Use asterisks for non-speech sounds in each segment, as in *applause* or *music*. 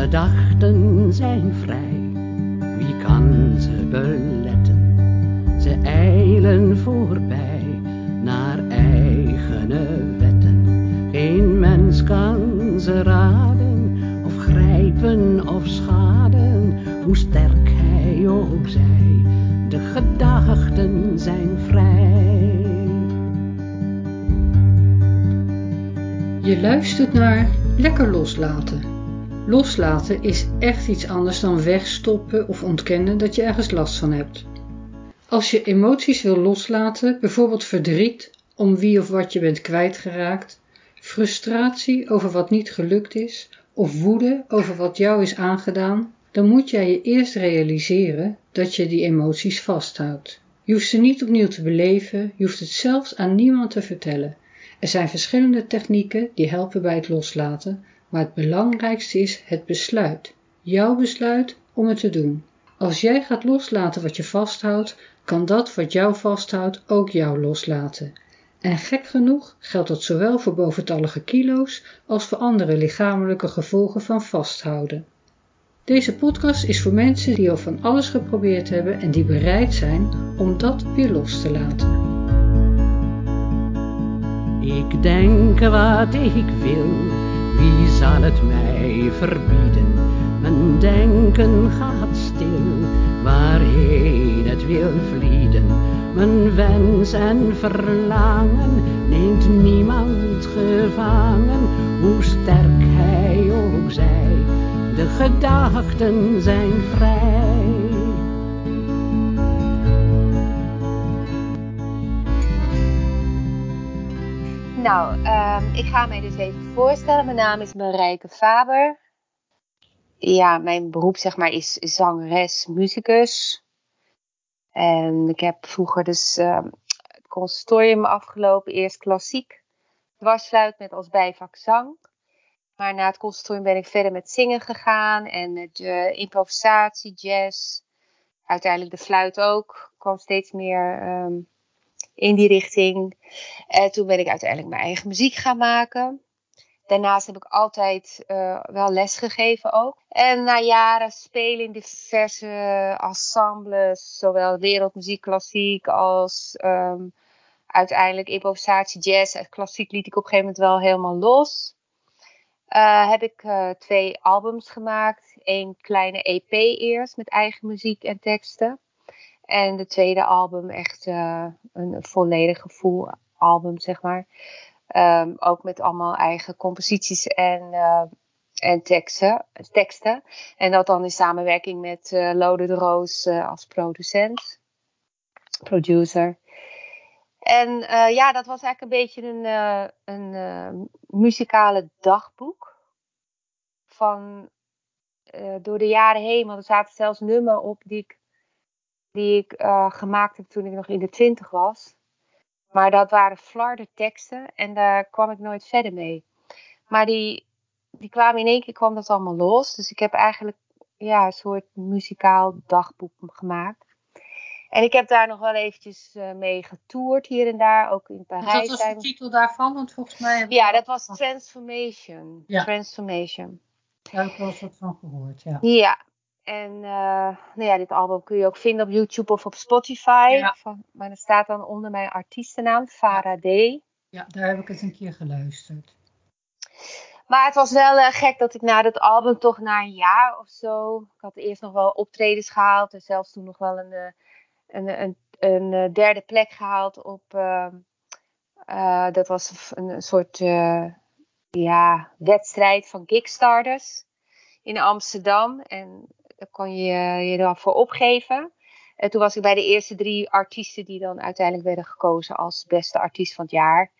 gedachten zijn vrij, wie kan ze beletten? Ze eilen voorbij naar eigene wetten. Geen mens kan ze raden, of grijpen of schaden, hoe sterk hij ook zij. De gedachten zijn vrij. Je luistert naar Lekker Loslaten. Loslaten is echt iets anders dan wegstoppen of ontkennen dat je ergens last van hebt. Als je emoties wil loslaten, bijvoorbeeld verdriet om wie of wat je bent kwijtgeraakt, frustratie over wat niet gelukt is of woede over wat jou is aangedaan, dan moet jij je eerst realiseren dat je die emoties vasthoudt. Je hoeft ze niet opnieuw te beleven, je hoeft het zelfs aan niemand te vertellen. Er zijn verschillende technieken die helpen bij het loslaten, maar het belangrijkste is het besluit. Jouw besluit om het te doen. Als jij gaat loslaten wat je vasthoudt, kan dat wat jou vasthoudt ook jou loslaten. En gek genoeg geldt dat zowel voor boventallige kilo's als voor andere lichamelijke gevolgen van vasthouden. Deze podcast is voor mensen die al van alles geprobeerd hebben en die bereid zijn om dat weer los te laten. Ik denk wat ik wil, wie zal het mij verbieden? Mijn denken gaat stil, waarheen het wil vlieden. Mijn wens en verlangen neemt niemand gevangen, hoe sterk hij ook zij. De gedachten zijn vrij. Nou, ehm, ik ga mij dus even voorstellen. Mijn naam is Marijke Faber. Ja, mijn beroep zeg maar is zangeres, muzikus. En ik heb vroeger dus ehm, het conservatorium afgelopen, eerst klassiek, dwarsfluit met als bijvak zang. Maar na het conservatorium ben ik verder met zingen gegaan en met uh, improvisatie, jazz. Uiteindelijk de fluit ook. kwam steeds meer ehm, in die richting. En toen ben ik uiteindelijk mijn eigen muziek gaan maken. Daarnaast heb ik altijd uh, wel les gegeven ook. En na jaren spelen in diverse ensembles, zowel wereldmuziek, klassiek als um, uiteindelijk improvisatie, jazz. Klassiek liet ik op een gegeven moment wel helemaal los. Uh, heb ik twee albums gemaakt. Eén kleine EP eerst met eigen muziek en teksten. En de tweede album echt uh, een volledig gevoel album, zeg maar. Um, ook met allemaal eigen composities en, uh, en teksten, teksten. En dat dan in samenwerking met uh, Lode de Roos als producent, producer. En ja, dat was eigenlijk een beetje een, een muzikale dagboek. Van door de jaren heen, want er zaten zelfs nummers op die ik die ik uh, gemaakt heb toen ik nog in de twintig was. Maar dat waren flarde teksten en daar kwam ik nooit verder mee. Maar die, die kwamen in één keer kwam dat allemaal los. Dus ik heb eigenlijk ja, een soort muzikaal dagboek gemaakt. En ik heb daar nog wel eventjes uh, mee getoerd hier en daar, ook in Parijs. Wat was de titel daarvan? Want volgens mij... Ja, dat was Transformation. Ja. Transformation. Daar heb ik wel wat van gehoord, ja. Ja, en uh, nou ja, dit album kun je ook vinden op YouTube of op Spotify. Ja. Van, maar dat staat dan onder mijn artiestennaam, Farah D. Ja, daar heb ik eens een keer geluisterd. Maar het was wel uh, gek dat ik na dat album toch na een jaar of zo... Ik had eerst nog wel optredens gehaald. En zelfs toen nog wel een, uh, een, een, een, een derde plek gehaald op... Uh, dat was een, een soort ja, wedstrijd van Kickstarters in Amsterdam. En daar kon je je dan voor opgeven. En toen was ik bij de eerste drie artiesten die dan uiteindelijk werden gekozen als beste artiest van het jaar.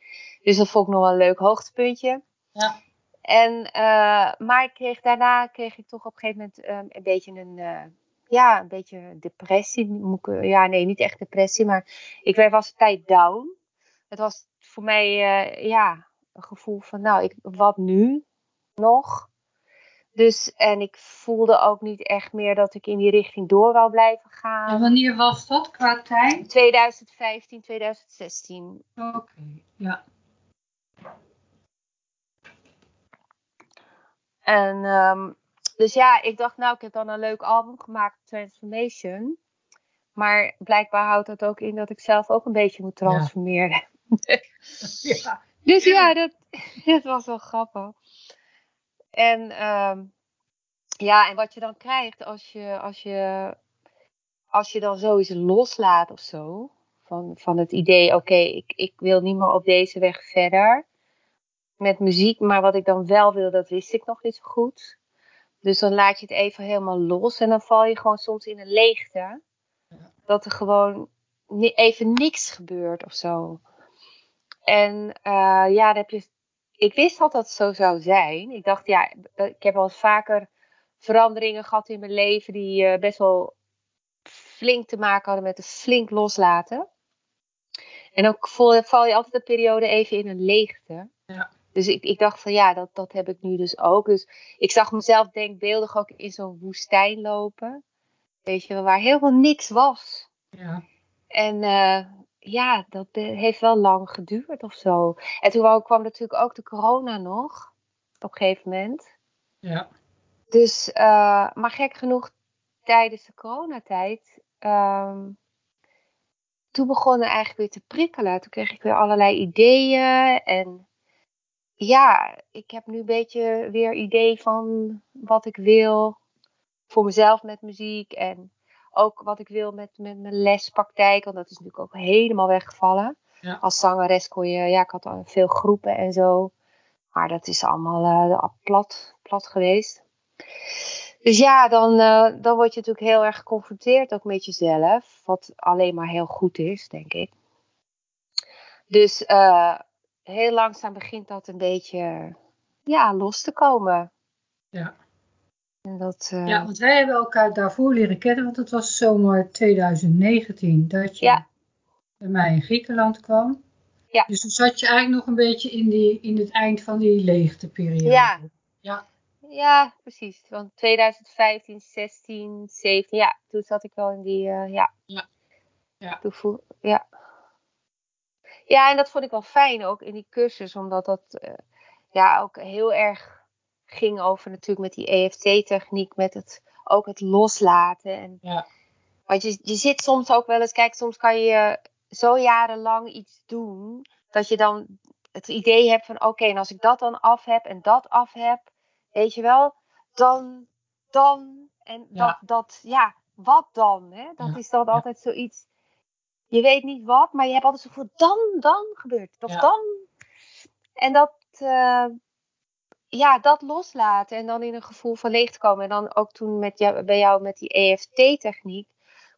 Dus dat vond ik nog wel een leuk hoogtepuntje. Ja. En, uh, maar ik kreeg, daarna kreeg ik toch op een gegeven moment um, een beetje een, uh, ja, een beetje depressie. Ja, nee, niet echt depressie, maar ik was een tijd down. Het was voor mij, uh, ja, een gevoel van, nou, ik, wat nu nog? Dus, en ik voelde ook niet echt meer dat ik in die richting door wou blijven gaan. En wanneer was dat qua tijd? 2015, 2016. Oké, okay, ja. En um, dus ja, ik dacht, nou, ik heb dan een leuk album gemaakt, Transformation. Maar blijkbaar houdt dat ook in dat ik zelf ook een beetje moet transformeren. *laughs* Ja. Dus ja, dat, *laughs* dat was wel grappig. En ehm, ja, en wat je dan krijgt als je, als je, als je dan zoiets loslaat of zo. Van, van het idee, oké, ik, ik wil niet meer op deze weg verder. Met muziek, maar wat ik dan wel wil, dat wist ik nog niet zo goed. Dus dan laat je het even helemaal los en dan val je gewoon soms in een leegte. Dat er gewoon even niks gebeurt of zo. En eh, ja, dan heb je. Ik wist dat dat zo zou zijn. Ik dacht, ja, ik heb eens vaker veranderingen gehad in mijn leven die eh, best wel flink te maken hadden met een flink loslaten. En ook val, val je altijd een periode even in een leegte. Ja. Dus ik, ik dacht van ja, dat, dat heb ik nu dus ook. Dus ik zag mezelf denkbeeldig ook in zo'n woestijn lopen. Weet je waar helemaal niks was. Ja. En eh, ja, dat eh, heeft wel lang geduurd of zo. En toen kwam natuurlijk ook de corona nog. Op een gegeven moment. Ja. Dus, eh, maar gek genoeg, tijdens de coronatijd. ehm toen begon het eigenlijk weer te prikkelen. Toen kreeg ik weer allerlei ideeën. En ja, ik heb nu een beetje weer idee van wat ik wil. Voor mezelf met muziek. En ook wat ik wil met, met mijn lespraktijk. Want dat is natuurlijk ook helemaal weggevallen. Ja. Als zangeres kon je, ja, ik had al veel groepen en zo. Maar dat is allemaal eh, plat, plat geweest. Dus ja, dan, eh, dan word je natuurlijk heel erg geconfronteerd ook met jezelf. Wat alleen maar heel goed is, denk ik. Dus eh, heel langzaam begint dat een beetje ja, los te komen. Ja. En dat, eh, ja, want wij hebben elkaar daarvoor leren kennen, want het was zomer 2019 dat je Ja. bij mij in Griekenland kwam. Ja. Dus toen zat je eigenlijk nog een beetje in, die, in het eind van die leegteperiode. Ja. Ja. ja, precies. Want 2015, 16, 17, ja, toen zat ik wel in die, eh, ja. Ja. Ja. Toen voel, ja. Ja, en dat vond ik wel fijn ook in die cursus, omdat dat eh, ja ook heel erg ging over natuurlijk met die EFT-techniek, met het ook het loslaten. En, Ja. Want je, je zit soms ook wel eens, kijk, soms kan je zo jarenlang iets doen, dat je dan het idee hebt van, oké, en als ik dat dan af heb en dat af heb, weet je wel, dan, dan, en Ja. dat, dat, ja, wat dan? Hè? Dat Ja. is dan altijd zoiets, je weet niet wat, maar je hebt altijd zoveel, dan, dan gebeurt het, of dan. En dat, eh, ja, dat loslaten en dan in een gevoel van leeg te komen. En dan ook toen met jou, bij jou met die EFT-techniek,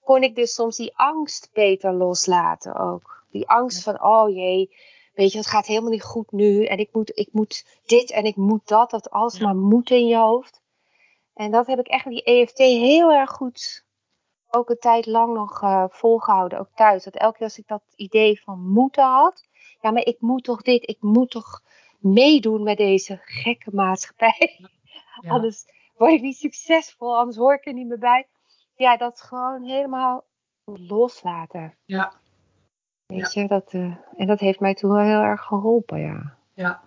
kon ik dus soms die angst beter loslaten ook. Die angst van, oh jee, weet je, het gaat helemaal niet goed nu. En ik moet, ik moet dit en ik moet dat. Dat alles Ja. maar moet in je hoofd. En dat heb ik echt met die EFT heel erg goed, ook een tijd lang nog eh, volgehouden. Ook thuis. Dat elke keer als ik dat idee van moeten had. Ja, maar ik moet toch dit, ik moet toch meedoen met deze gekke maatschappij. Ja. Anders word ik niet succesvol, anders hoor ik er niet meer bij. Ja, dat gewoon helemaal loslaten. Ja. Weet je, dat, eh, en dat heeft mij toen wel heel erg geholpen, ja. Ja.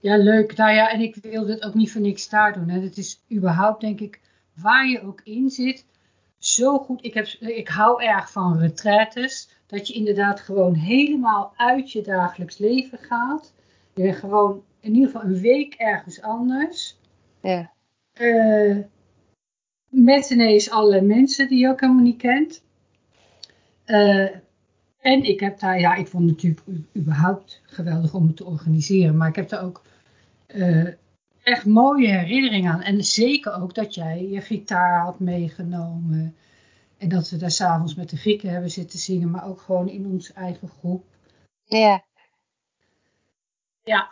ja, leuk. Nou ja, en ik wil dit ook niet voor niks daar doen. Hè. Het is überhaupt, denk ik, waar je ook in zit, zo goed. Ik, heb, ik hou erg van retraites. Dat je inderdaad gewoon helemaal uit je dagelijks leven gaat. Je gewoon in ieder geval een week ergens anders. Ja, Eh, met ineens allerlei mensen die je ook helemaal niet kent. Eh, en ik heb daar, ja, ik vond het natuurlijk überhaupt geweldig om het te organiseren. Maar ik heb daar ook eh, echt mooie herinneringen aan. En zeker ook dat jij je gitaar had meegenomen. En dat we daar s'avonds met de Grieken hebben zitten zingen. Maar ook gewoon in onze eigen groep. ja, Ja.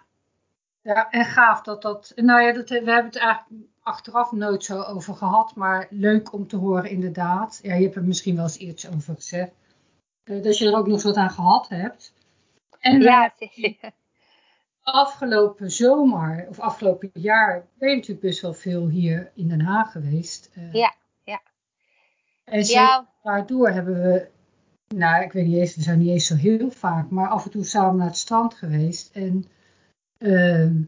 Ja, en gaaf dat dat. Nou ja, dat, we hebben het eigenlijk achteraf nooit zo over gehad. Maar leuk om te horen, inderdaad. Ja, je hebt er misschien wel eens iets over gezegd. eh, dat je er ook nog wat aan gehad hebt. En ja, afgelopen zomer, of afgelopen jaar, ben je natuurlijk best wel veel hier in Den Haag geweest. eh. Ja, ja. En ja, daardoor hebben we, nou ik weet niet eens, we zijn niet eens zo heel vaak, maar af en toe samen naar het strand geweest. En ehm,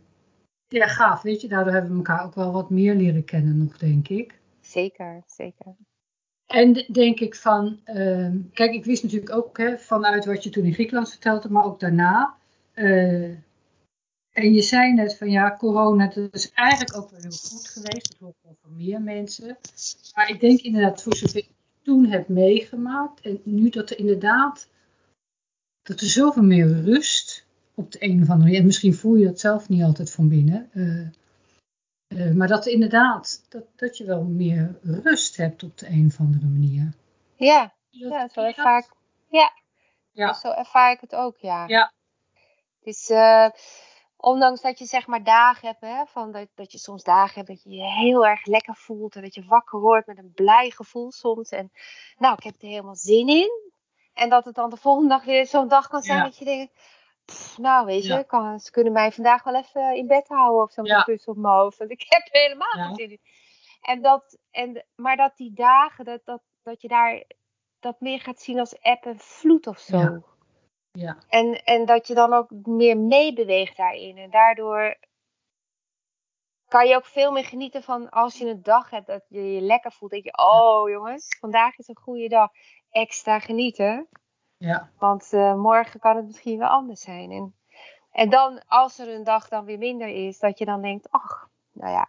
Ja, gaaf. Weet je, daardoor hebben we elkaar ook wel wat meer leren kennen nog, denk ik. Zeker, zeker. En denk ik van, ehm, kijk, ik wist natuurlijk ook hè, vanuit wat je toen in Griekenland vertelde, maar ook daarna. Uh, en je zei net van ja, corona, dat is eigenlijk ook wel heel goed geweest. Dat hoort wel voor meer mensen. Maar ik denk inderdaad, voor zover ik toen heb meegemaakt. En nu dat er inderdaad, dat er zoveel meer rust op de een of andere manier. En misschien voel je dat zelf niet altijd van binnen. Uh, uh, maar dat inderdaad, dat, dat je wel meer rust hebt op de een of andere manier. Ja, dat, ja zo ervaar ik, ja. ja. zo ervaar ik het ook, ja. Ja. Dus uh, ondanks dat je zeg maar dagen hebt, hè, van dat, dat je soms dagen hebt dat je je heel erg lekker voelt en dat je wakker wordt met een blij gevoel soms. En nou, ik heb er helemaal zin in. En dat het dan de volgende dag weer zo'n dag kan zijn dat je denkt, nou weet je, kan, ze kunnen mij vandaag wel even in bed houden of zo'n ja. kus op mijn hoofd. Want ik *laughs* heb er helemaal geen zin in. En dat, en, maar dat die dagen, dat, dat, dat je daar dat meer gaat zien als app en vloed of zo. Ja. En, en dat je dan ook meer meebeweegt daarin. En daardoor kan je ook veel meer genieten van als je een dag hebt dat je je lekker voelt. Dat je, oh jongens, vandaag is een goede dag. Extra genieten. Ja. Want uh, morgen kan het misschien wel anders zijn. En, en dan, als er een dag dan weer minder is, dat je dan denkt, ach, nou ja,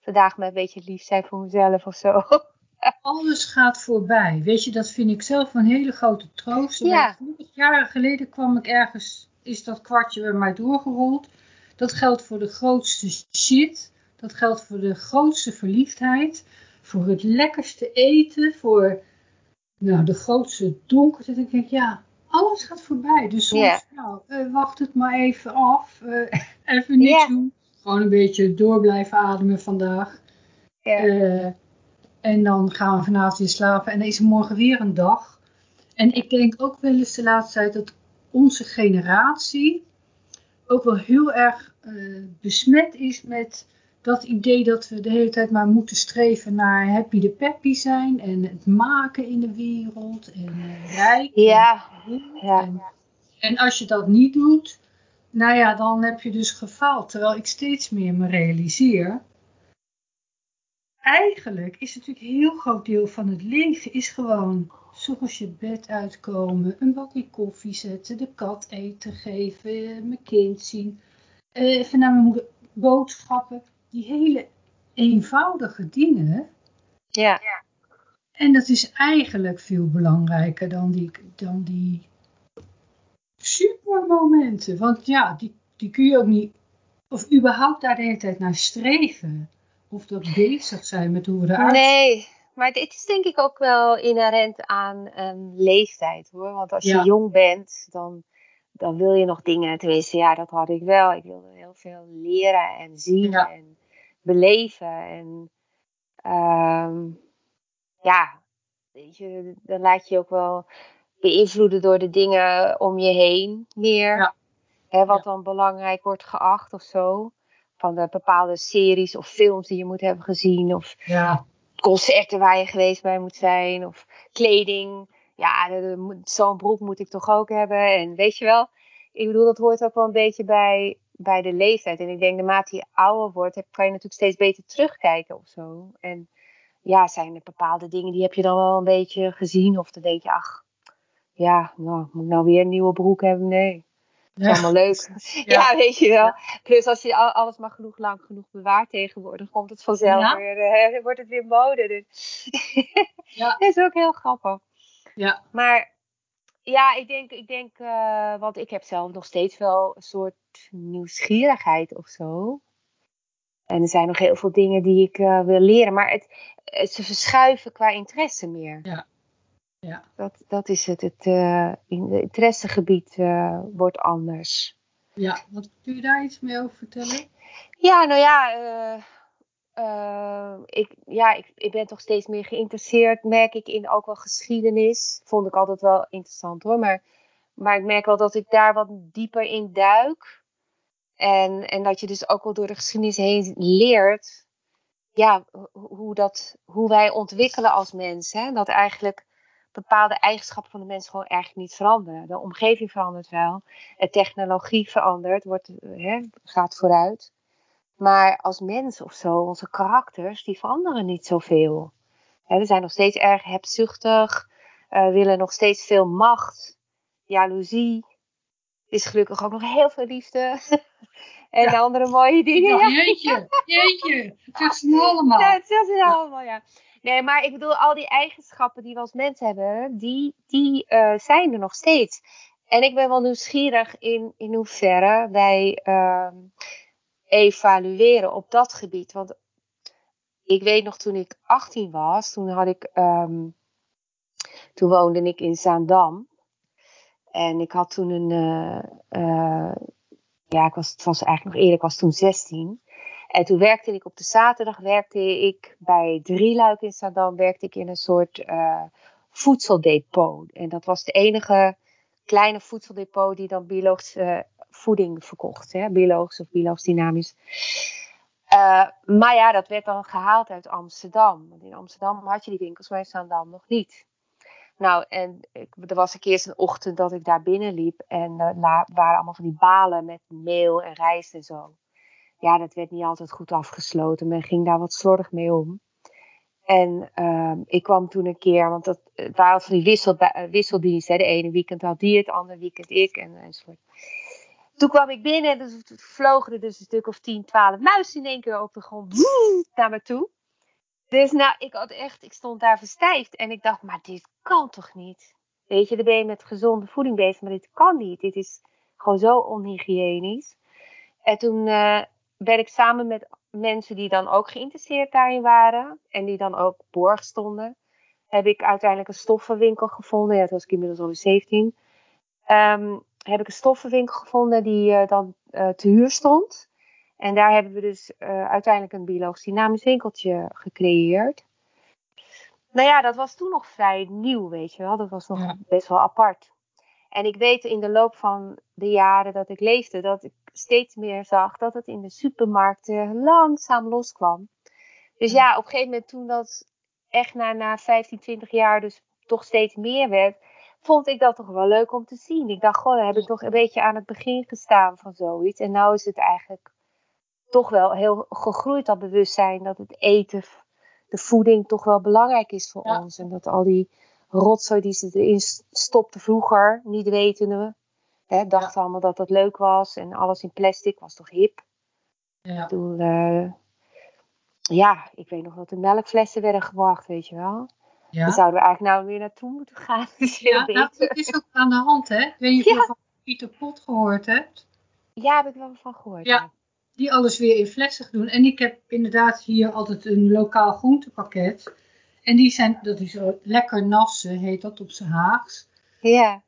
vandaag maar een beetje lief zijn voor mezelf of zo. *laughs* Alles gaat voorbij. Weet je, dat vind ik zelf een hele grote troost. Ja. Jaren geleden kwam ik ergens, is dat kwartje bij mij doorgerold. Dat geldt voor de grootste shit. Dat geldt voor de grootste verliefdheid. Voor het lekkerste eten. Voor nou, de grootste donkerte. Dan denk ik, ja, alles gaat voorbij. Dus soms, nou, uh, wacht het maar even af. Uh, *laughs* even niks yeah. doen. Gewoon een beetje door blijven ademen vandaag. Uh, en dan gaan we vanavond weer slapen. En dan is er morgen weer een dag. En ik denk ook wel eens de laatste tijd dat onze generatie ook wel heel erg besmet is met dat idee dat we de hele tijd maar moeten streven naar happy de peppy zijn en het maken in de wereld en uh, rijk. Ja. En, ja. En, en, als je dat niet doet, nou ja, dan heb je dus gefaald. Terwijl ik steeds meer me realiseer. Eigenlijk is natuurlijk een heel groot deel van het leven is gewoon zoals je bed uitkomen, een bakje koffie zetten, de kat eten geven, mijn kind zien, even naar mijn moeder boodschappen die hele eenvoudige dingen. Ja. En dat is eigenlijk veel belangrijker dan die, dan die supermomenten. Want ja, die, die kun je ook niet, of überhaupt daar de hele tijd naar streven. Of dat bezig zijn met hoe we eruit Nee, maar dit is denk ik ook wel inherent aan een leeftijd hoor. Want als je jong bent, dan, dan wil je nog dingen. Tenminste, ja, dat had ik wel. Ik wilde heel veel leren en zien Ja. en beleven. En ehm, ja, weet je, dan laat je je ook wel beïnvloeden door de dingen om je heen meer. Ja. Hè, wat dan belangrijk wordt geacht of zo. Van de bepaalde series of films die je moet hebben gezien. Of Ja, concerten waar je geweest bij moet zijn. Of kleding. Ja, zo'n broek moet ik toch ook hebben. En weet je wel. Ik bedoel, dat hoort ook wel een beetje bij, bij de leeftijd. En ik denk, naarmate je ouder wordt, heb- kan je natuurlijk steeds beter terugkijken of zo. En ja, zijn er bepaalde dingen die heb je dan wel een beetje gezien. Of dan denk je, ach, ja, nou, moet ik nou weer een nieuwe broek hebben? Nee. Dat is allemaal leuk. *laughs* *laughs* Ja, weet je wel. Plus als je al- alles maar genoeg lang genoeg bewaart tegenwoordig, komt het vanzelf Ja. weer, eh, wordt het weer mode. Dus. Ja. *laughs* dat is ook heel grappig. Ja. Maar ja, ik denk, ik denk eh, want ik heb zelf nog steeds wel een soort nieuwsgierigheid of zo. En er zijn nog heel veel dingen die ik eh, wil leren, maar het, het, ze verschuiven qua interesse meer. Ja. Ja. Dat, dat is het. Het eh, in- het interessegebied eh, wordt anders. ja. Wat kun je daar iets meer over vertellen? Ja, nou ja, eh, ik, ja ik, ben toch steeds meer geïnteresseerd, merk ik, in ook wel geschiedenis. Vond ik altijd wel interessant hoor, maar, maar ik merk wel dat ik daar wat dieper in duik. En, en dat je dus ook wel door de geschiedenis heen leert, ja, ho- hoe, dat, hoe wij ontwikkelen als mensen. Dat eigenlijk bepaalde eigenschappen van de mens gewoon eigenlijk niet veranderen. De omgeving verandert wel, de technologie verandert, wordt, hè, gaat vooruit. Maar als mens of zo, onze karakters, die veranderen niet zoveel. We zijn nog steeds erg hebzuchtig, uh, willen nog steeds veel macht, jaloezie. Is gelukkig ook nog heel veel liefde. *laughs* en Ja. andere mooie dingen. Ja. jeetje, *laughs* jeetje, het is allemaal. Ja, het is allemaal, ja. Nee, maar ik bedoel, al die eigenschappen die we als mens hebben, die, die eh, zijn er nog steeds. En ik ben wel nieuwsgierig in, in hoeverre wij ehm, evalueren op dat gebied. Want ik weet nog toen ik 18 was, toen had ik, ehm, toen woonde ik in Zaandam. En ik had toen een, eh, eh, ja, ik was, het was eigenlijk nog eerder, ik was toen 16. En toen werkte ik op de zaterdag, werkte ik bij Drieluik in Zaandam, werkte ik in een soort eh, voedseldepot. En dat was de enige kleine voedseldepot die dan biologische eh, voeding verkocht. Hè? Biologisch of biologisch dynamisch. Eh, maar ja, dat werd dan gehaald uit Amsterdam. Want in Amsterdam had je die winkels, maar in nog niet. Nou, en ik, er was een keer een ochtend dat ik daar binnenliep. En er la- waren allemaal van die balen met meel en rijst en zo. Ja, dat werd niet altijd goed afgesloten. Men ging daar wat slordig mee om. En ehm, ik kwam toen een keer, want dat, het waren van die wissel, eh, wisseldiensten. De ene weekend had die het, andere weekend ik en, enzovoort. Toen kwam ik binnen en dus, vlogen er dus een stuk of 10, 12 muizen in één keer op de grond naar me toe. Dus nou, ik had echt, ik stond daar verstijfd en ik dacht, maar dit kan toch niet? Weet je, dan ben je met gezonde voeding bezig, maar dit kan niet. Dit is gewoon zo onhygiënisch. En toen eh, ben ik samen met mensen die dan ook geïnteresseerd daarin waren en die dan ook borg stonden, heb ik uiteindelijk een stoffenwinkel gevonden. Ja, toen was ik inmiddels alweer 17. Ehm, heb ik een stoffenwinkel gevonden die eh, dan eh, te huur stond. En daar hebben we dus eh, uiteindelijk een biologisch dynamisch winkeltje gecreëerd. Nou ja, dat was toen nog vrij nieuw, weet je wel. Dat was nog Ja. best wel apart. En ik weet in de loop van de jaren dat ik leefde, dat ik steeds meer zag dat het in de supermarkten langzaam loskwam. Dus ja, op een gegeven moment toen dat echt na, na 15, 20 jaar dus toch steeds meer werd, vond ik dat toch wel leuk om te zien. Ik dacht, goh, dan heb ik toch een beetje aan het begin gestaan van zoiets. En nou is het eigenlijk toch wel heel gegroeid, dat bewustzijn dat het eten, de voeding toch wel belangrijk is voor Ja. ons. En dat al die rotzooi die ze erin stopten vroeger, niet wetende, hè, dachten allemaal dat dat leuk was. En alles in plastic was toch hip. Ja. Ik bedoel, eh, ja, ik weet nog dat de melkflessen werden gebracht, weet je wel. Ja. Daar zouden we eigenlijk nou weer naartoe moeten gaan. *laughs* Dat Ja, nou, het is ook aan de hand, hè? Ik weet niet of je van Pieter Pot gehoord hebt. Ja, heb ik wel van gehoord. Ja. Die alles weer in flessen doen. En ik heb inderdaad hier altijd een lokaal groentepakket. En die zijn, dat is lekker nassen, heet dat op z'n Haags. Ja,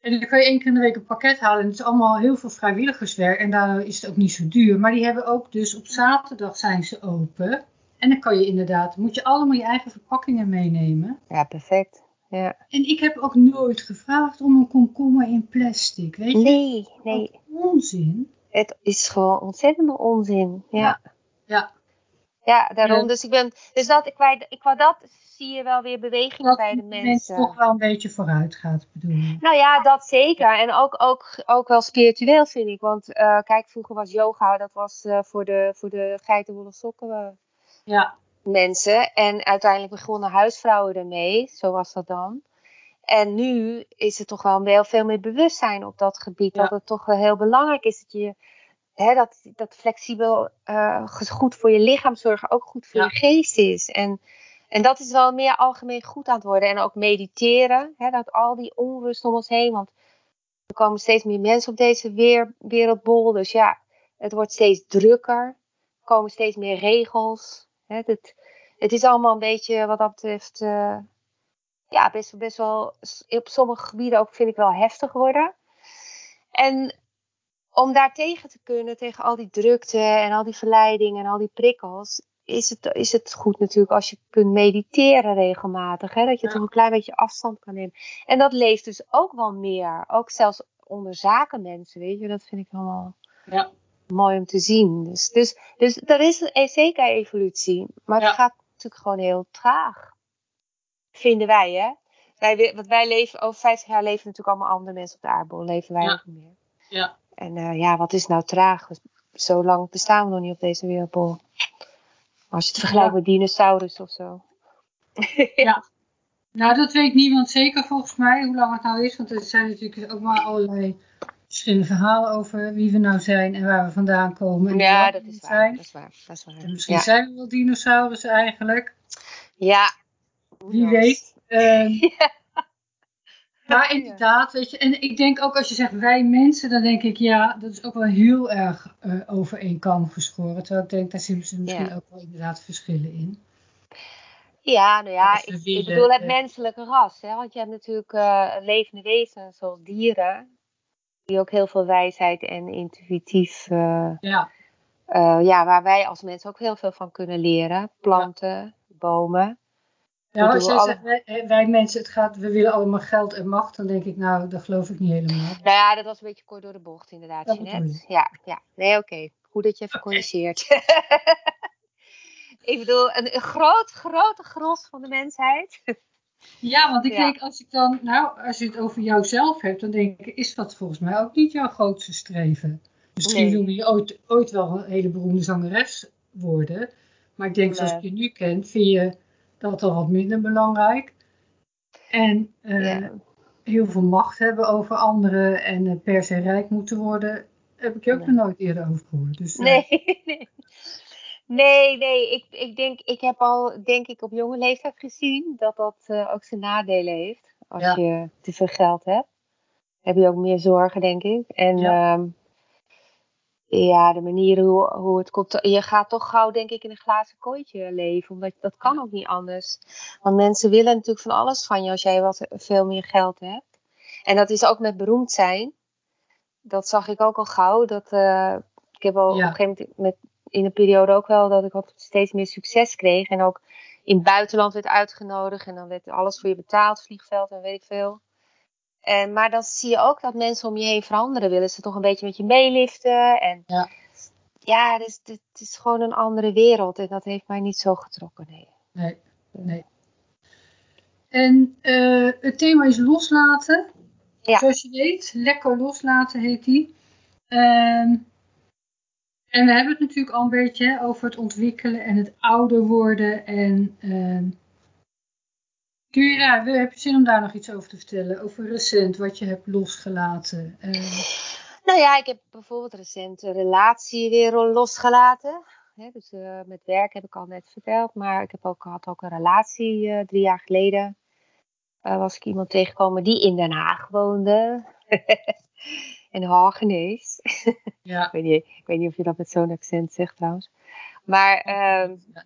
En dan kan je één keer in de week een pakket halen. En het is allemaal heel veel vrijwilligerswerk. En daardoor is het ook niet zo duur. Maar die hebben ook dus op zaterdag zijn ze open. En dan kan je inderdaad, moet je allemaal je eigen verpakkingen meenemen. ja perfect. Ja. En ik heb ook nooit gevraagd om een komkommer in plastic. Weet je? Nee, nee. Wat onzin. Het is gewoon ontzettende onzin. Ja, Ja. Ja, ja daarom. Ja. Dus ik ben, dus dat, ik, wou- ik dat, zie je wel weer beweging dat bij de mensen mensen. toch wel een beetje vooruit gaat bedoelen. Nou ja, dat zeker. En ook, ook, ook wel spiritueel vind ik. Want eh, kijk, vroeger was yoga, dat was eh, voor, de, voor de geitenwolle sokken eh, Ja, mensen. En uiteindelijk begonnen huisvrouwen ermee. Zo was dat dan. En nu is er toch wel wel veel meer bewustzijn op dat gebied. Ja. Dat het toch wel heel belangrijk is dat je hè, dat, dat flexibel eh, goed voor je lichaam zorgen ook goed voor Ja. je geest is. En, en dat is wel meer algemeen goed aan het worden. En ook mediteren. Hè, dat al die onrust om ons heen. Want er komen steeds meer mensen op deze weer, wereldbol. Dus ja, het wordt steeds drukker. Er komen steeds meer regels. Hè, het, het is allemaal een beetje wat dat betreft. eh, ja, best, best wel op sommige gebieden ook vind ik wel heftig worden. En om daar tegen te kunnen, tegen al die drukte en al die verleidingen en al die prikkels, is het, is het goed natuurlijk als je kunt mediteren regelmatig. Hè? Dat je Ja. toch een klein beetje afstand kan nemen. En dat leeft dus ook wel meer. Ook zelfs onder zakenmensen, weet je. Dat vind ik allemaal ja. mooi om te zien. Dus, dus, dus er is een, zeker evolutie. Maar het gaat natuurlijk gewoon heel traag. Vinden wij, hè? Wij, wi- want wij leven, over 50 jaar leven natuurlijk allemaal andere mensen op de aardbol. Leven wij ook niet meer. Ja. En eh, ja, wat is nou traag? zo lang bestaan we nog niet op deze wereldbol. Als je het vergelijkt Ja. met dinosaurus of zo. *laughs* Ja. Nou, dat weet niemand zeker volgens mij, hoe lang het nou is. Want er zijn natuurlijk ook maar allerlei verschillende verhalen over wie we nou zijn en waar we vandaan komen. En Ja, dat is waar. zijn. Dat is waar. Dat is waar. En misschien ja. zijn we wel dinosaurus eigenlijk. ja. Wie weet. Ehm, *laughs* Ja. Maar inderdaad, weet je, en ik denk ook als je zegt wij mensen, dan denk ik ja, dat is ook wel heel erg eh, over één kam geschoren. Terwijl ik denk, daar zitten ze misschien Ja. ook wel inderdaad verschillen in. Ja, nou ja, ik, bedoel het eh. menselijke ras. Hè? Want je hebt natuurlijk eh, levende wezens zoals dieren. Die ook heel veel wijsheid en intuïtief. Ja, ja, waar wij als mensen ook heel veel van kunnen leren. Planten, bomen. Ja We als jij alle- zegt wij, wij mensen, het gaat, we willen allemaal geld en macht, dan denk ik nou, dat geloof ik niet helemaal. Nou ja, dat was een beetje kort door de bocht inderdaad, Dat Jeanette. Ja, ja. Nee, oké. Goed dat je even corrigeert. *laughs* ik bedoel, een, een groot, grote gros van de mensheid. Ja, want ik Ja. denk als ik dan, nou, als je het over jouzelf hebt, dan denk ik, is dat volgens mij ook niet jouw grootste streven? Misschien Nee. je ooit, ooit wel een hele beroemde zangeres worden, maar ik denk zoals ik je nu ken, vind je dat al wat minder belangrijk. En eh, Ja. heel veel macht hebben over anderen en eh, per se rijk moeten worden, heb ik je ook nog nooit eerder over gehoord. Dus, eh, Nee, *laughs* nee. Nee, nee. Ik, ik denk, ik heb al, denk ik, op jonge leeftijd gezien dat dat ook zijn nadelen heeft. Als Ja. je te veel geld hebt. Heb je ook meer zorgen, denk ik. En Ja. ja, ja de manier hoe, hoe het komt. Je gaat toch gauw, denk ik, in een glazen kooitje leven. Omdat dat kan ook niet anders. Want mensen willen natuurlijk van alles van je als jij wat veel meer geld hebt. En dat is ook met beroemd zijn. Dat zag ik ook al gauw. Dat, eh, ik heb al Ja. op een gegeven moment met, in een periode ook wel dat ik wat steeds meer succes kreeg. En ook in het buitenland werd uitgenodigd. En dan werd alles voor je betaald, vliegveld en weet ik veel. En, maar dan zie je ook dat mensen om je heen veranderen. Willen ze toch een beetje met je meeliften. En Ja. ja, dus, het is gewoon een andere wereld. En dat heeft mij niet zo getrokken. Nee. Nee, nee. En eh, het thema is loslaten. Ja. Zoals je weet, lekker loslaten heet die. Ehm, en we hebben het natuurlijk al een beetje hè, over het ontwikkelen en het ouder worden. En ehm, kun je daar, heb je zin om daar nog iets over te vertellen? Over recent, wat je hebt losgelaten. Ehm, Nou ja, ik heb bijvoorbeeld recent een relatie weer losgelaten. Dus eh, met werk heb ik al net verteld. Maar ik heb ook, had ook een relatie eh, drie jaar geleden. eh, was ik iemand tegengekomen die in Den Haag woonde. *laughs* in Hagenees. *laughs* ja, ik, weet niet, ik weet niet of je dat met zo'n accent zegt trouwens. Maar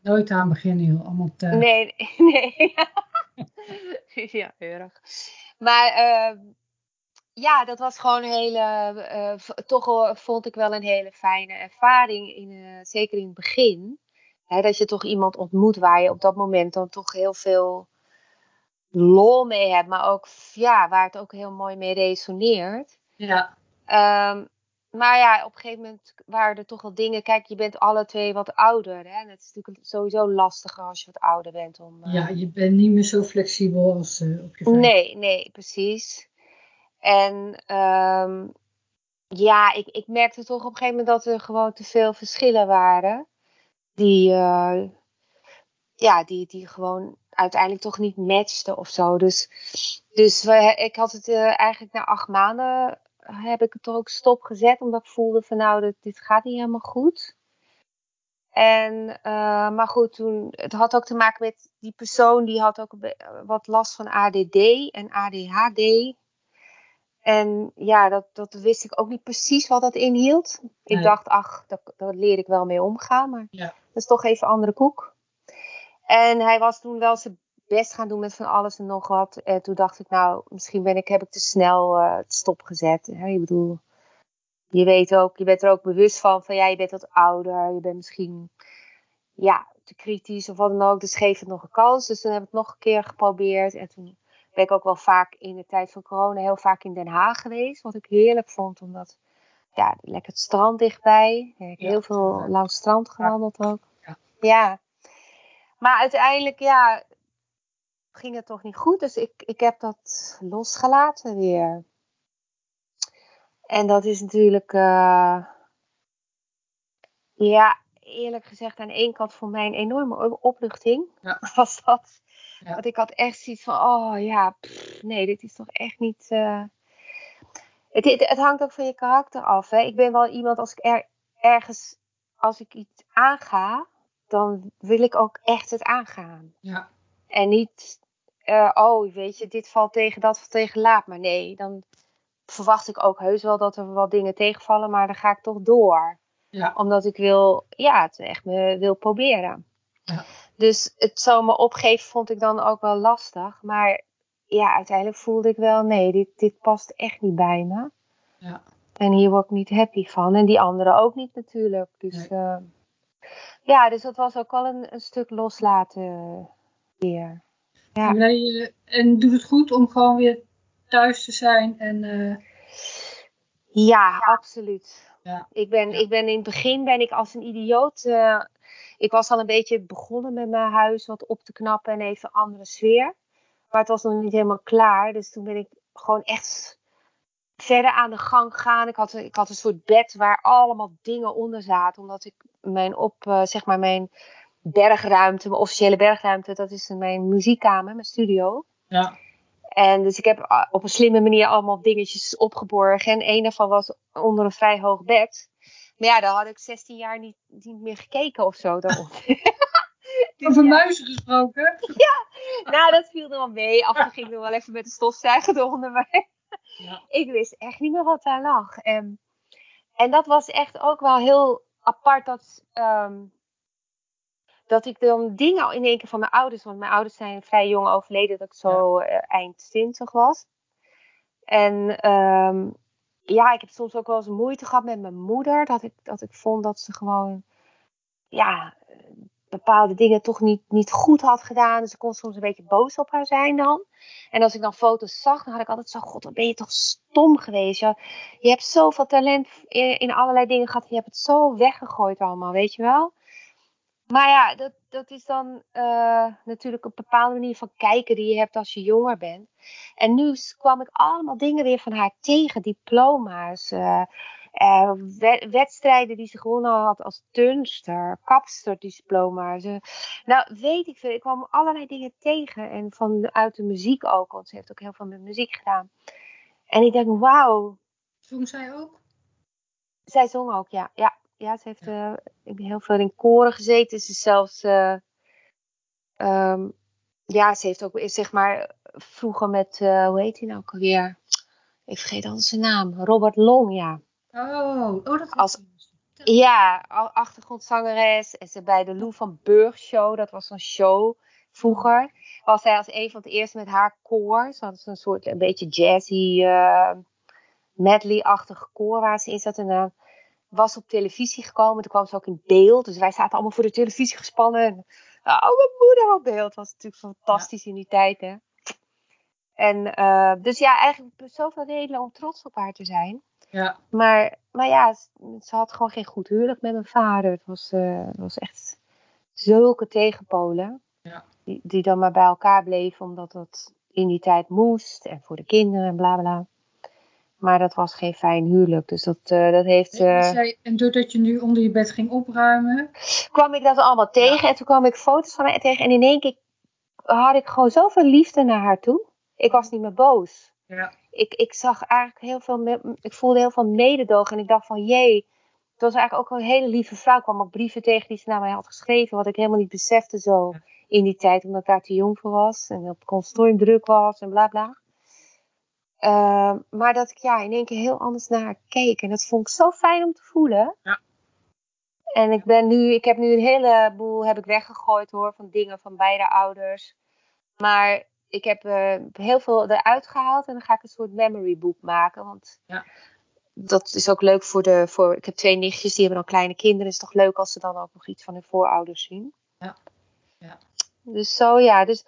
nooit aan beginnen joh, allemaal thuis. Nee, *laughs* nee. *laughs* ja, erg. Maar ehm, ja, dat was gewoon een hele, eh, toch vond ik wel een hele fijne ervaring, in, eh, zeker in het begin. Hè, dat je toch iemand ontmoet waar je op dat moment dan toch heel veel lol mee hebt, maar ook ja, waar het ook heel mooi mee resoneert. Ja, Ehm, maar ja, op een gegeven moment waren er toch wel dingen. Kijk, je bent alle twee wat ouder. Hè? En het is natuurlijk sowieso lastiger als je wat ouder bent. Om, eh, ja, je bent niet meer zo flexibel als eh, op je vijf. Nee, nee, precies. En ehm, ja, ik, ik merkte toch op een gegeven moment dat er gewoon te veel verschillen waren. Die, eh, ja, die, die gewoon uiteindelijk toch niet matchten of zo. Dus, dus we, ik had het eh, eigenlijk na acht maanden heb ik het toch ook stopgezet. Omdat ik voelde van nou, dit, dit gaat niet helemaal goed. En, eh, maar goed, toen, het had ook te maken met die persoon die had ook wat last van ADD en ADHD. En ja, dat, dat wist ik ook niet precies wat dat inhield. Ik dacht, ach, daar, daar leer ik wel mee omgaan. Maar Ja. dat is toch even andere koek. En hij was toen wel zijn best gaan doen met van alles en nog wat. En toen dacht ik, nou, misschien ben ik, heb ik te snel eh, het stopgezet. Hè? Ik bedoel, je weet ook, je bent er ook bewust van, van ja, je bent wat ouder. Je bent misschien, ja, te kritisch of wat dan ook. Dus geef het nog een kans. Dus toen heb ik het nog een keer geprobeerd. En toen ben ik ook wel vaak in de tijd van corona heel vaak in Den Haag geweest. Wat ik heerlijk vond, omdat, ja, lekker het strand dichtbij. Ik heb Ja, heel veel langs het strand gewandeld ook. Ja. ja. Maar uiteindelijk, ja, ging het toch niet goed. Dus ik, ik heb dat losgelaten weer. En dat is natuurlijk, eh, Ja, eerlijk gezegd, aan één kant voor mij een enorme opluchting Ja. *laughs* was dat. Ja. Want ik had echt zoiets van, oh ja, pff, nee, dit is toch echt niet... eh, Het, het, het hangt ook van je karakter af. Hè? Ik ben wel iemand, als ik er, ergens, als ik iets aanga, dan wil ik ook echt het aangaan. Ja. En niet, eh, oh, weet je, dit valt tegen, dat valt tegen, laat maar. Nee, dan verwacht ik ook heus wel dat er wat dingen tegenvallen, maar dan ga ik toch door. Ja. Omdat ik wil, ja, het echt me wil proberen. Ja. Dus het zo me opgeven vond ik dan ook wel lastig. Maar ja, uiteindelijk voelde ik wel, nee, dit, dit past echt niet bij me. Ja. En hier word ik niet happy van. En die anderen ook niet natuurlijk. Dus Nee. eh, ja, dus dat was ook wel een, een stuk loslaten weer. Ja. En, eh, en doet het goed om gewoon weer thuis te zijn en eh, Ja, absoluut. Ja. Ik, ben, ik ben in het begin ben ik als een idioot. eh, ik was al een beetje begonnen met mijn huis wat op te knappen en even een andere sfeer. Maar het was nog niet helemaal klaar. Dus toen ben ik gewoon echt verder aan de gang gegaan. Ik had, ik had een soort bed waar allemaal dingen onder zaten. Omdat ik mijn op, zeg maar mijn bergruimte, mijn officiële bergruimte, dat is mijn muziekkamer, mijn studio. ja. En dus ik heb ah, op een slimme manier allemaal dingetjes opgeborgen. En een daarvan was onder een vrij hoog bed. Maar ja, daar had ik 16 jaar niet, niet meer gekeken of zo. Dus *laughs* *laughs* Over ja. muizen gesproken. *laughs* Nou, dat viel er wel mee. Af en toe ging ik nog wel even met de stofzuiger eronder. Maar Ja. ik wist echt niet meer wat daar lag. En, en dat was echt ook wel heel apart. Dat, ehm, dat ik dan dingen in één keer van mijn ouders. Want mijn ouders zijn vrij jong overleden. Dat ik zo eh, eind 20 was. En ehm, ja, ik heb soms ook wel eens moeite gehad met mijn moeder. Dat ik, dat ik vond dat ze gewoon. Ja, bepaalde dingen toch niet, niet goed had gedaan. Dus ik kon soms een beetje boos op haar zijn dan. En als ik dan foto's zag, dan had ik altijd zo, god, wat ben je toch stom geweest. Je, je hebt zoveel talent in allerlei dingen gehad. Je hebt het zo weggegooid allemaal, weet je wel. Maar ja, dat, dat is dan eh, natuurlijk een bepaalde manier van kijken die je hebt als je jonger bent. En nu kwam ik allemaal dingen weer van haar tegen. Diploma's, eh, eh, we- wedstrijden die ze gewonnen had als turnster, kapsterdiploma's. eh. nou, weet ik veel. Ik kwam allerlei dingen tegen. En vanuit de muziek ook, want ze heeft ook heel veel met muziek gedaan. En ik denk, wauw, Zong zij ook? zij zong ook, ja. Ja, ja ze heeft eh, heel veel in koren gezeten. Ze is zelfs, eh, ehm, ja, ze heeft ook, zeg maar, vroeger met, eh, hoe heet hij nou ook alweer? Ik vergeet altijd zijn naam. Robert Long, ja. Oh, oh dat Als- Ja, al- achtergrondzangeres. En ze bij de Lou van Burg Show, dat was een show vroeger. Was zij als een van de eerste met haar koor. Ze hadden zo'n soort een beetje jazzy, eh, medley-achtig koor waar ze in zat. En dan was op televisie gekomen. Toen kwam ze ook in beeld. Dus wij zaten allemaal voor de televisie gespannen. En, oh, mijn moeder op beeld. was natuurlijk fantastisch in die tijd, hè. En uh, dus ja, eigenlijk zoveel redenen om trots op haar te zijn. Ja. Maar, maar ja, ze had gewoon geen goed huwelijk met mijn vader. Het was, uh, het was echt zulke tegenpolen. Ja. Die, die dan maar bij elkaar bleven omdat dat in die tijd moest. En voor de kinderen en bla bla. Maar dat was geen fijn huwelijk. Dus dat, uh, dat heeft. Uh... Zij, en doordat je nu onder je bed ging opruimen. kwam ik dat allemaal tegen. Ja. En toen kwam ik foto's van haar tegen. En in één keer had ik gewoon zoveel liefde naar haar toe. Ik was niet meer boos. Ja. Ik, ik zag eigenlijk heel veel, ik voelde heel veel mededogen en ik dacht van jee, het was eigenlijk ook een hele lieve vrouw. Ik kwam ook brieven tegen die ze naar mij had geschreven, wat ik helemaal niet besefte zo ja. in die tijd, omdat ik daar te jong voor was en op consortium druk was en bla bla. Uh, maar dat ik ja, in één keer heel anders naar keek en dat vond ik zo fijn om te voelen. Ja. En ik ben nu, ik heb nu een heleboel heb ik weggegooid hoor, van dingen van beide ouders. Maar ik heb uh, heel veel eruit gehaald en dan ga ik een soort memory book maken. Want ja. dat is ook leuk voor de. Voor, ik heb twee nichtjes, die hebben dan kleine kinderen. Het is toch leuk als ze dan ook nog iets van hun voorouders zien. Ja. ja. Dus zo ja. Dus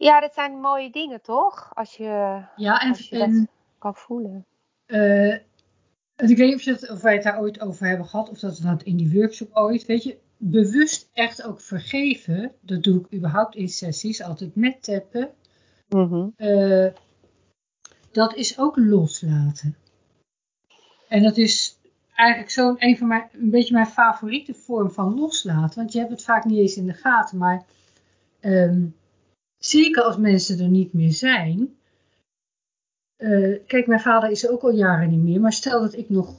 ja, dat zijn mooie dingen toch? Als je, ja, en, als je en, dat kan voelen. Uh, ik weet niet of, je het, of wij het daar ooit over hebben gehad, of dat we dat in die workshop ooit, weet je, bewust echt ook vergeven, dat doe ik überhaupt in sessies, altijd met tappen. Mm -hmm. uh, dat is ook loslaten. En dat is eigenlijk zo'n een van mijn, een beetje mijn favoriete vorm van loslaten. Want je hebt het vaak niet eens in de gaten, maar ehm, zeker als mensen er niet meer zijn. Uh, kijk, mijn vader is er ook al jaren niet meer, maar stel dat ik nog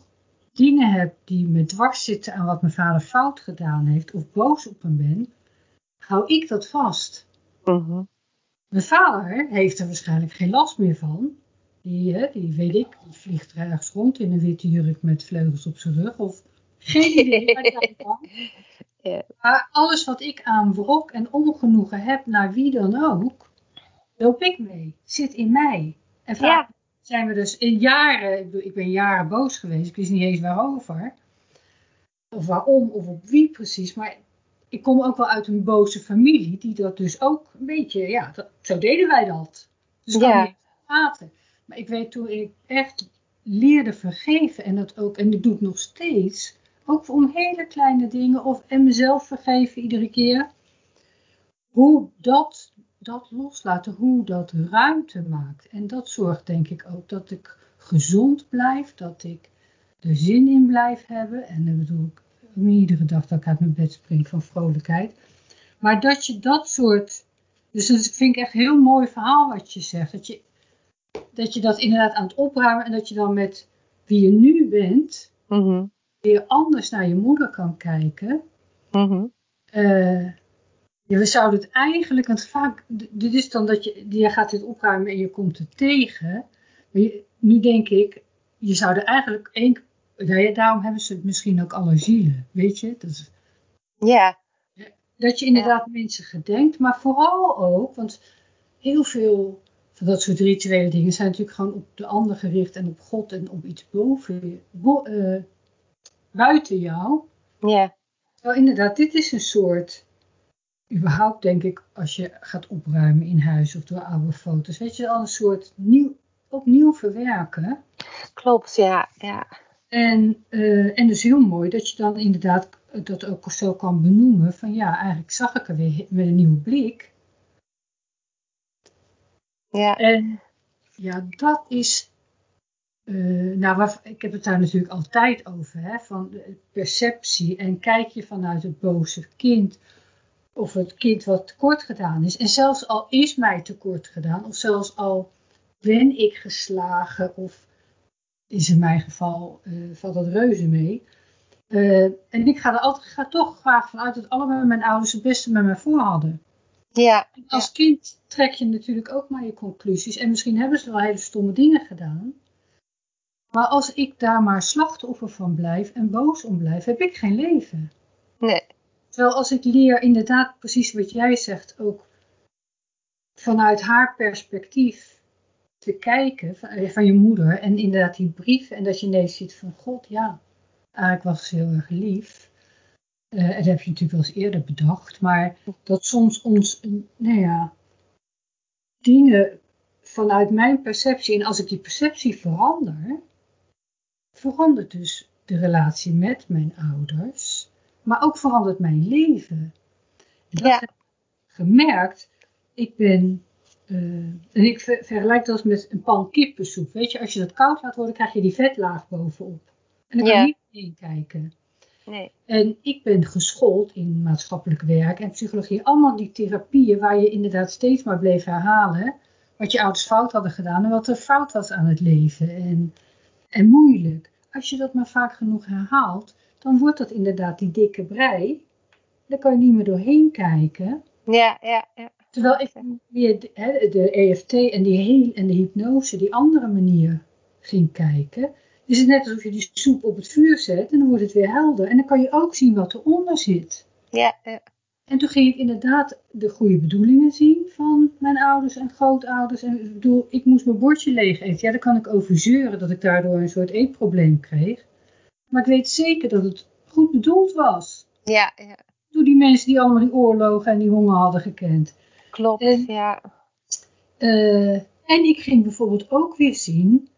dingen heb die me dwars zitten aan wat mijn vader fout gedaan heeft of boos op hem ben, hou ik dat vast. Mhm. Mijn vader heeft er waarschijnlijk geen last meer van. Die, hè, die weet ik, die vliegt ergens rond in een witte jurk met vleugels op zijn rug. Of geen. *laughs* Ja. Maar alles wat ik aan wrok en ongenoegen heb naar wie dan ook, loop ik mee. Zit in mij. En vaak Ja. zijn we dus in jaren, ik, ben jaren boos geweest, ik wist niet eens waarover. Of waarom, of op wie precies. Maar ik kom ook wel uit een boze familie, die dat dus ook een beetje, ja, dat, zo deden wij dat. Dus ik kan Ja. niet praten. Maar ik weet toen ik echt leerde vergeven en dat ook, en dat doe ik nog steeds, ook om hele kleine dingen of en mezelf vergeven iedere keer. Hoe dat, dat loslaten, hoe dat ruimte maakt. En dat zorgt denk ik ook dat ik gezond blijf, dat ik er zin in blijf hebben. En dan bedoel ik niet iedere dag dat ik uit mijn bed spring van vrolijkheid. Maar dat je dat soort, dus dat vind ik echt een heel mooi verhaal wat je zegt. Dat je, dat je dat inderdaad aan het opruimen en dat je dan met wie je nu bent, Mhm. Weer anders naar je moeder kan kijken. Mhm. Eh, ja, we zouden het eigenlijk, want vaak, dit is dan dat je, je gaat dit opruimen en je komt er tegen. Maar je- nu denk ik, je zou er eigenlijk één, ja, daarom hebben ze het misschien ook allergielen, weet je. Dat, is- Ja. dat je inderdaad mensen gedenkt, maar vooral ook, want heel veel van dat soort rituele dingen zijn natuurlijk gewoon op de ander gericht en op God en op iets boven, je- bo- eh, buiten jou. Ja. Wel inderdaad, dit is een soort, überhaupt denk ik, als je gaat opruimen in huis of door oude foto's, weet je, al een soort nieuw, opnieuw verwerken. Klopt, ja. Ja. En, eh, en dus heel mooi dat je dan inderdaad dat ook zo kan benoemen van ja, eigenlijk zag ik er weer met een nieuwe blik. Ja. En ja, dat is, eh, nou, waar, ik heb het daar natuurlijk altijd over, hè, van de perceptie en kijk je vanuit het boze kind of het kind wat tekort gedaan is. En zelfs al is mij tekort gedaan, of zelfs al ben ik geslagen, of is in mijn geval, eh, valt dat reuze mee. Eh, en ik ga er altijd, ga toch graag vanuit dat allebei mijn ouders het beste met mij voor hadden. Ja. En Als kind trek je natuurlijk ook maar je conclusies. En misschien hebben ze wel hele stomme dingen gedaan. Maar als ik daar maar slachtoffer van blijf en boos om blijf, heb ik geen leven. Nee. Terwijl als ik leer inderdaad precies wat jij zegt, ook vanuit haar perspectief te kijken, van, eh, van je moeder, en inderdaad die brief, en dat je ineens ziet van God, ja, eigenlijk was ze heel erg lief. En dat heb je natuurlijk wel eens eerder bedacht, maar dat soms ons, nou ja, dingen vanuit mijn perceptie, en als ik die perceptie verander, verandert dus de relatie met mijn ouders, maar ook verandert mijn leven. En dat Ja. heb ik gemerkt. Ik ben, eh, en ik ver- vergelijk dat met een pan kippensoep. Weet je, als je dat koud laat worden, krijg je die vetlaag bovenop. En dan kan Ja. je niet in kijken. Nee. En ik ben geschoold in maatschappelijk werk en psychologie. Allemaal die therapieën waar je inderdaad steeds maar bleef herhalen. Wat je ouders fout hadden gedaan en wat er fout was aan het leven. En, en moeilijk. Als je dat maar vaak genoeg herhaalt, dan wordt dat inderdaad die dikke brei. Daar kan je niet meer doorheen kijken. Ja, ja, ja. Terwijl ik weer de, de EFT en, die heel, en de hypnose, die andere manier ging kijken. Is het net alsof je die soep op het vuur zet en dan wordt het weer helder. En dan kan je ook zien wat eronder zit. Ja, ja. En toen ging ik inderdaad de goede bedoelingen zien van mijn ouders en grootouders. En ik bedoel, ik moest mijn bordje leeg eten. Ja, daar kan ik over zeuren dat ik daardoor een soort eetprobleem kreeg. Maar ik weet zeker dat het goed bedoeld was. ja, ja. Door die mensen die allemaal die oorlogen en die honger hadden gekend. Klopt, En- ja. Eh, en ik ging bijvoorbeeld ook weer zien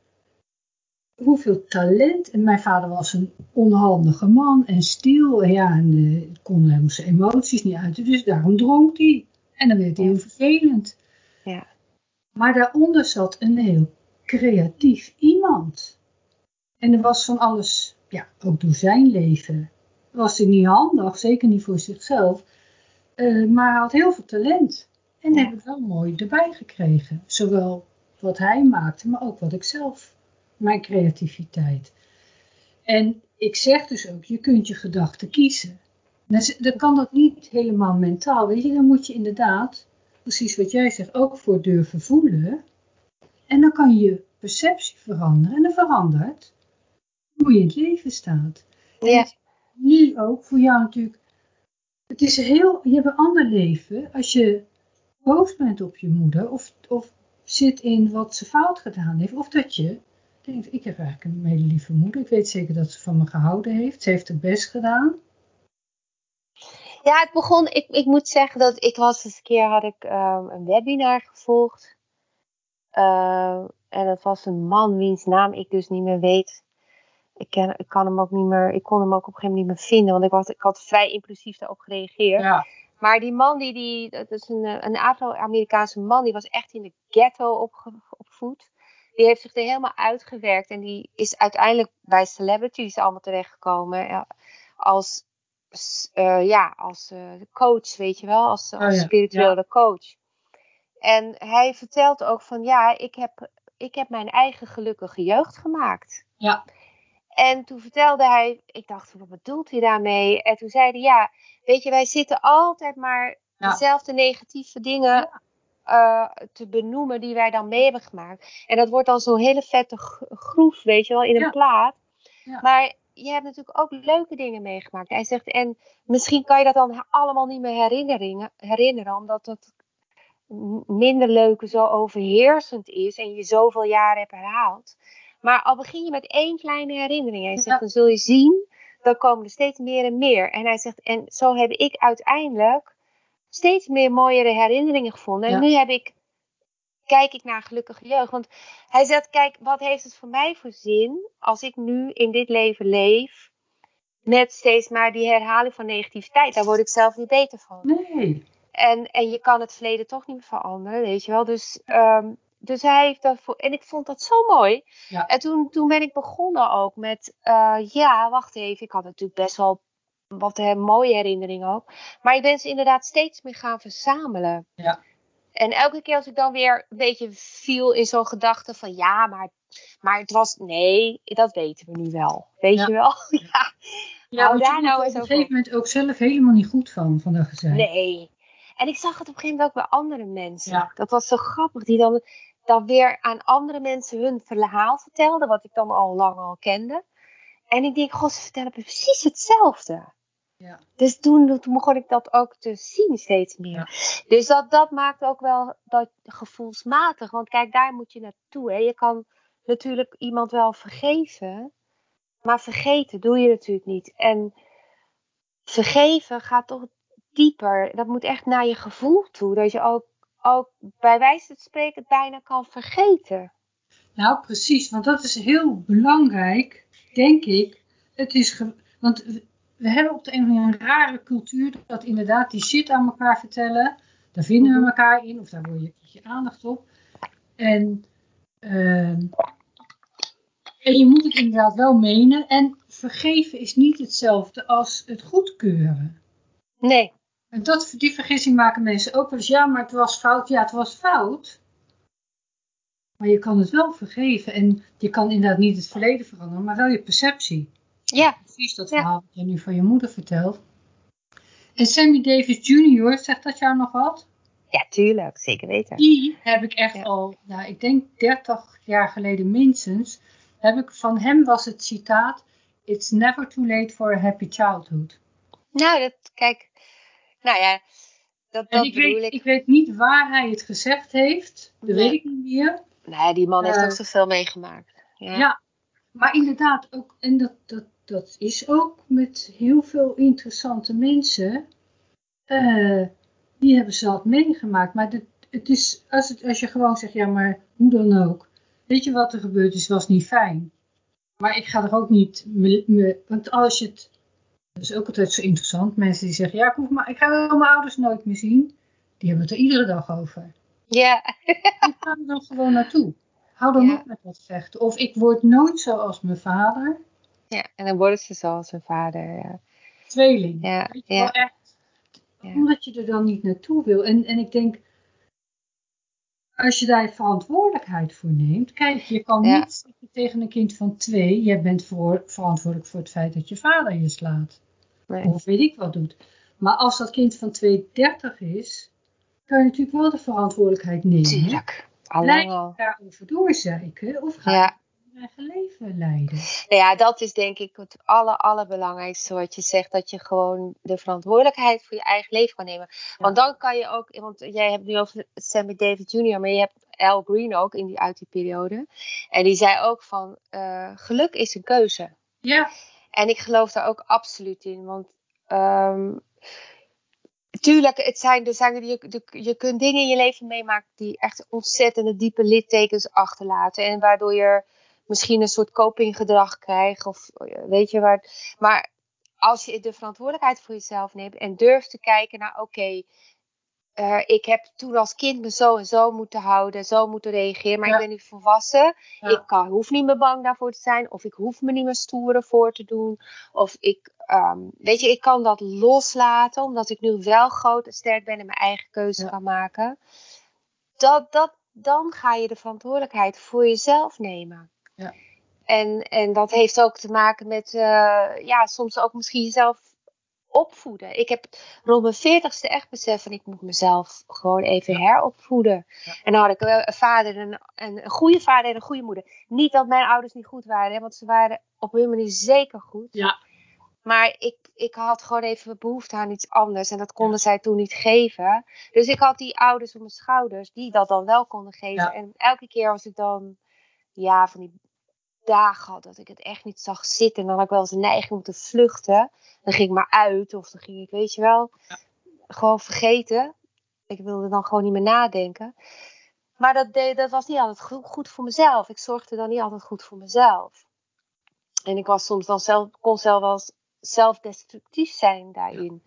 hoeveel talent. En mijn vader was een onhandige man en stil. En ja, en eh, kon hem zijn emoties niet uiten. Dus daarom dronk hij. En dan werd hij Ja. heel vervelend. Ja. Maar daaronder zat een heel creatief iemand. En er was van alles ja, ook door zijn leven was hij niet handig, zeker niet voor zichzelf. Uh, maar hij had heel veel talent. En dat heb ik wel mooi erbij gekregen. Zowel wat hij maakte, maar ook wat ik zelf, mijn creativiteit. En ik zeg dus ook, je kunt je gedachten kiezen. Dan kan dat niet helemaal mentaal, weet je. Dan moet je inderdaad, precies wat jij zegt, ook voor durven voelen. En dan kan je perceptie veranderen. En dan verandert hoe je in het leven staat. Ja. Nu ook voor jou natuurlijk. Het is heel, je hebt een ander leven als je boos bent op je moeder of, of zit in wat ze fout gedaan heeft. Of dat je denkt, ik heb eigenlijk een hele lieve moeder. Ik weet zeker dat ze van me gehouden heeft. Ze heeft het best gedaan. Ja, het begon, ik, ik moet zeggen dat ik was eens een keer, had ik um, een webinar gevolgd. Uh, en dat was een man wiens naam ik dus niet meer weet. Ik, ken, ik, kan hem ook niet meer, ik kon hem ook op een gegeven moment niet meer vinden, want ik, was, ik had vrij impulsief daarop gereageerd. Ja. Maar die man, die, die, dat is een, een Afro-Amerikaanse man, die was echt in de ghetto opge, opgevoed. Die heeft zich er helemaal uitgewerkt en die is uiteindelijk bij celebrities allemaal terechtgekomen. Ja, als, uh, ja, als uh, coach, weet je wel, als, als oh ja. spirituele ja. coach. En hij vertelt ook van ja, ik heb, ik heb mijn eigen gelukkige jeugd gemaakt. Ja. En toen vertelde hij, ik dacht, wat bedoelt hij daarmee? En toen zei hij, ja, weet je, wij zitten altijd maar ja. dezelfde negatieve dingen. Uh, te benoemen die wij dan mee hebben gemaakt. En dat wordt dan zo'n hele vette groef, weet je wel, in een ja. plaat. Maar je hebt natuurlijk ook leuke dingen meegemaakt. Hij zegt, en misschien kan je dat dan allemaal niet meer herinneren, herinneren omdat het minder leuke zo overheersend is en je zoveel jaren hebt herhaald. Maar al begin je met één kleine herinnering, hij zegt, ja. dan zul je zien, dan komen er steeds meer en meer. En hij zegt, en zo heb ik uiteindelijk steeds meer mooiere herinneringen gevonden. En ja. nu heb ik, kijk ik naar gelukkige jeugd. Want hij zegt, kijk, wat heeft het voor mij voor zin als ik nu in dit leven leef met steeds maar die herhaling van negativiteit. Daar word ik zelf niet beter van. Nee. En, en je kan het verleden toch niet meer veranderen, weet je wel. Dus, um, dus hij heeft dat voor. En ik vond dat zo mooi. Ja. En toen, toen ben ik begonnen ook met. Uh, ja, wacht even. Ik had natuurlijk best wel wat he, mooie herinneringen ook. Maar ik ben ze inderdaad steeds meer gaan verzamelen. Ja. En elke keer als ik dan weer een beetje viel in zo'n gedachte van ja, maar, maar het was. Nee, dat weten we nu wel. Weet Ja. je wel? *laughs* ja. Ja, want daar nou op een gegeven moment ook zelf helemaal niet goed van, van dat gezegd. Nee. En ik zag het op een gegeven moment ook bij andere mensen. Ja. Dat was zo grappig. Die dan, dan weer aan andere mensen hun verhaal vertelden. Wat ik dan al lang al kende. En ik denk, god, ze vertellen precies hetzelfde. Ja. Dus toen, toen begon ik dat ook te zien steeds meer. Ja. Dus dat, dat maakt ook wel dat gevoelsmatig. Want kijk, daar moet je naartoe. Hè. Je kan natuurlijk iemand wel vergeven. Maar vergeten doe je natuurlijk niet. En vergeven gaat toch dieper. Dat moet echt naar je gevoel toe. Dat je ook, ook bij wijze van spreken bijna kan vergeten. Nou, precies, want dat is heel belangrijk, denk ik. Het is want we- hebben op de een of andere rare cultuur dat inderdaad die shit aan elkaar vertellen. Daar vinden Mhm. we elkaar in, of daar word je, je aandacht op. En, ehm, en je moet het inderdaad wel menen. En vergeven is niet hetzelfde als het goedkeuren. Nee. En dat, die vergissing maken mensen ook wel eens. Ja, maar het was fout. Ja, het was fout. Maar je kan het wel vergeven. En je kan inderdaad niet het verleden veranderen, maar wel je perceptie. Ja. Precies dat verhaal wat je nu van je moeder vertelt. En Sammy Davis Jr., zegt dat jou nog wat? Ja, tuurlijk. Zeker weten. Die heb ik echt Ja. al, nou, ik denk 30 jaar geleden minstens, heb ik, van hem was het citaat, It's never too late for a happy childhood. Nou, dat, kijk. Nou ja, dat, dat ik bedoel weet, ik. ik weet niet waar hij het gezegd heeft, dat Nee. weet ik niet meer. Nee, die man heeft Eh, ook zoveel meegemaakt. Ja. Ja, maar inderdaad ook, en dat, dat, dat is ook met heel veel interessante mensen, eh, die hebben ze wat meegemaakt. Maar het is, als, het, als je gewoon zegt, ja maar hoe dan ook, weet je wat er gebeurd is, was niet fijn. Maar ik ga er ook niet, me, me- want als je het, dat is ook altijd zo interessant, mensen die zeggen, ja ik, hoef maar, ik ga wel mijn ouders nooit meer zien, die hebben het er iedere dag over. Ja. Ik ga er dan gewoon naartoe. Hou dan Ja. op met dat vechten. Of ik word nooit zoals mijn vader. Ja, en dan worden ze zoals hun vader. Ja. Tweeling. Ja, ja. echt. Omdat je er dan niet naartoe wil. En, en ik denk, als je daar verantwoordelijkheid voor neemt. Kijk, je kan niet zeggen tegen een kind van twee. Jij bent voor, verantwoordelijk voor het feit dat je vader je slaat. Nee. Of weet ik wat doet. Maar als dat kind van 2, 30 is. Kan je natuurlijk wel de verantwoordelijkheid nemen. Tuurlijk. Blijf daarover doorzeiken. Of ga Ja. Je je eigen leven leiden. Nou ja, dat is denk ik het aller, allerbelangrijkste wat je zegt. Dat je gewoon de verantwoordelijkheid voor je eigen leven kan nemen. Want dan kan je ook, want jij hebt nu over Sammy David Jr., maar je hebt Al Green ook in die, uit die periode. En die zei ook van, eh, geluk is een keuze. Ja. En ik geloof daar ook absoluut in. Want ehm, tuurlijk, het zijn, er zijn, je, de- je kunt dingen in je leven meemaken die echt ontzettende diepe littekens achterlaten. En waardoor je misschien een soort copinggedrag krijgt. Of eh, weet je waar. Maar als je de verantwoordelijkheid voor jezelf neemt en durft te kijken naar, oké. eh, ik heb toen als kind me zo en zo moeten houden, zo moeten reageren, maar Ja. ik ben nu volwassen. Ja. Ik kan, hoef niet meer bang daarvoor te zijn, of ik hoef me niet meer stoer voor te doen. Of ik, ehm, weet je, ik kan dat loslaten, omdat ik nu wel groot en sterk ben en mijn eigen keuze Ja. kan maken. Dat, dat, dan ga je de verantwoordelijkheid voor jezelf nemen. Ja. En, en dat heeft ook te maken met, eh, ja, soms ook misschien jezelf opvoeden. Ik heb rond mijn veertigste echt besef van ik moet mezelf gewoon even heropvoeden. Ja. En dan had ik wel een vader, en een, een goede vader en een goede moeder. Niet dat mijn ouders niet goed waren, hè, want ze waren op hun manier zeker goed. Ja. Maar ik, ik had gewoon even behoefte aan iets anders. En dat konden zij toen niet geven. Dus ik had die ouders op mijn schouders die dat dan wel konden geven. Ja. En elke keer als ik dan ja, van die dagen had dat ik het echt niet zag zitten. En dan had ik wel eens een neiging om te vluchten. Dan ging ik maar uit. Of dan ging ik, weet je wel, gewoon vergeten. Ik wilde dan gewoon niet meer nadenken. Maar dat, deed, dat was niet altijd goed, voor mezelf. Ik zorgde dan niet altijd goed voor mezelf. En ik was soms dan zelf, kon zelf wel zelfdestructief zijn daarin.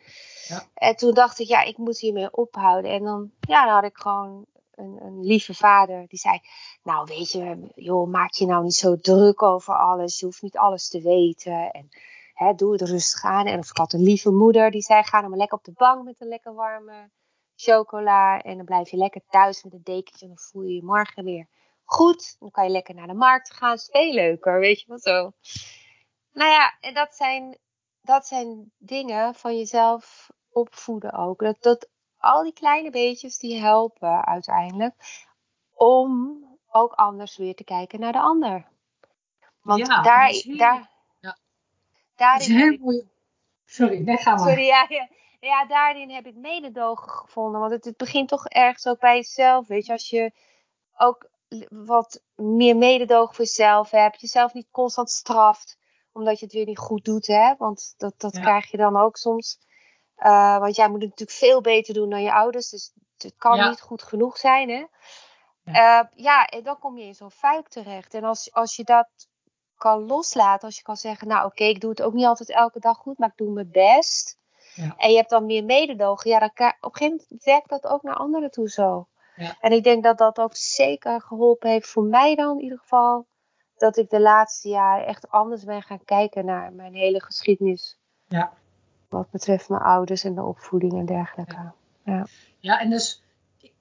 Ja. En toen dacht ik, ja, ik moet hiermee ophouden. En dan, ja, dan had ik gewoon een, een lieve vader die zei: Nou, weet je, joh, maak je nou niet zo druk over alles. Je hoeft niet alles te weten. En hè, doe het rustig aan. En of ik had een lieve moeder die zei: Ga dan maar lekker op de bank met een lekker warme chocola. En dan blijf je lekker thuis met een dekentje. En dan voel je je morgen weer goed. Dan kan je lekker naar de markt gaan. Is veel leuker, weet je wel zo. Nou ja, en dat zijn, dat zijn dingen van jezelf opvoeden ook. Dat, dat al die kleine beetjes die helpen uiteindelijk om ook anders weer te kijken naar de ander. Want Ja, daar, dat is heel- daar, ja. daarin Dat is heel heb ik- mooi. Sorry, nee, ga maar. Sorry, ja, ja, ja, daarin heb ik mededogen gevonden. Want het, het begint toch ergens ook bij jezelf. Weet je, als je ook wat meer mededogen voor jezelf hebt. Jezelf niet constant straft. Omdat je het weer niet goed doet, hè. Want dat, dat Ja. krijg je dan ook soms. Eh, want jij moet het natuurlijk veel beter doen dan je ouders. Dus het kan Ja. niet goed genoeg zijn, hè. Ja. Ja, ja en dan kom je in zo'n fuik terecht. En als, als je dat kan loslaten. Als je kan zeggen, nou oké, ik doe het ook niet altijd elke dag goed. Maar ik doe mijn best. Ja. En je hebt dan meer mededogen. Ja, dan op een gegeven moment werkt dat ook naar anderen toe zo. Ja. En ik denk dat dat ook zeker geholpen heeft voor mij dan in ieder geval. Dat ik de laatste jaren echt anders ben gaan kijken naar mijn hele geschiedenis. Ja. Wat betreft mijn ouders en de opvoeding en dergelijke. Ja, en dus,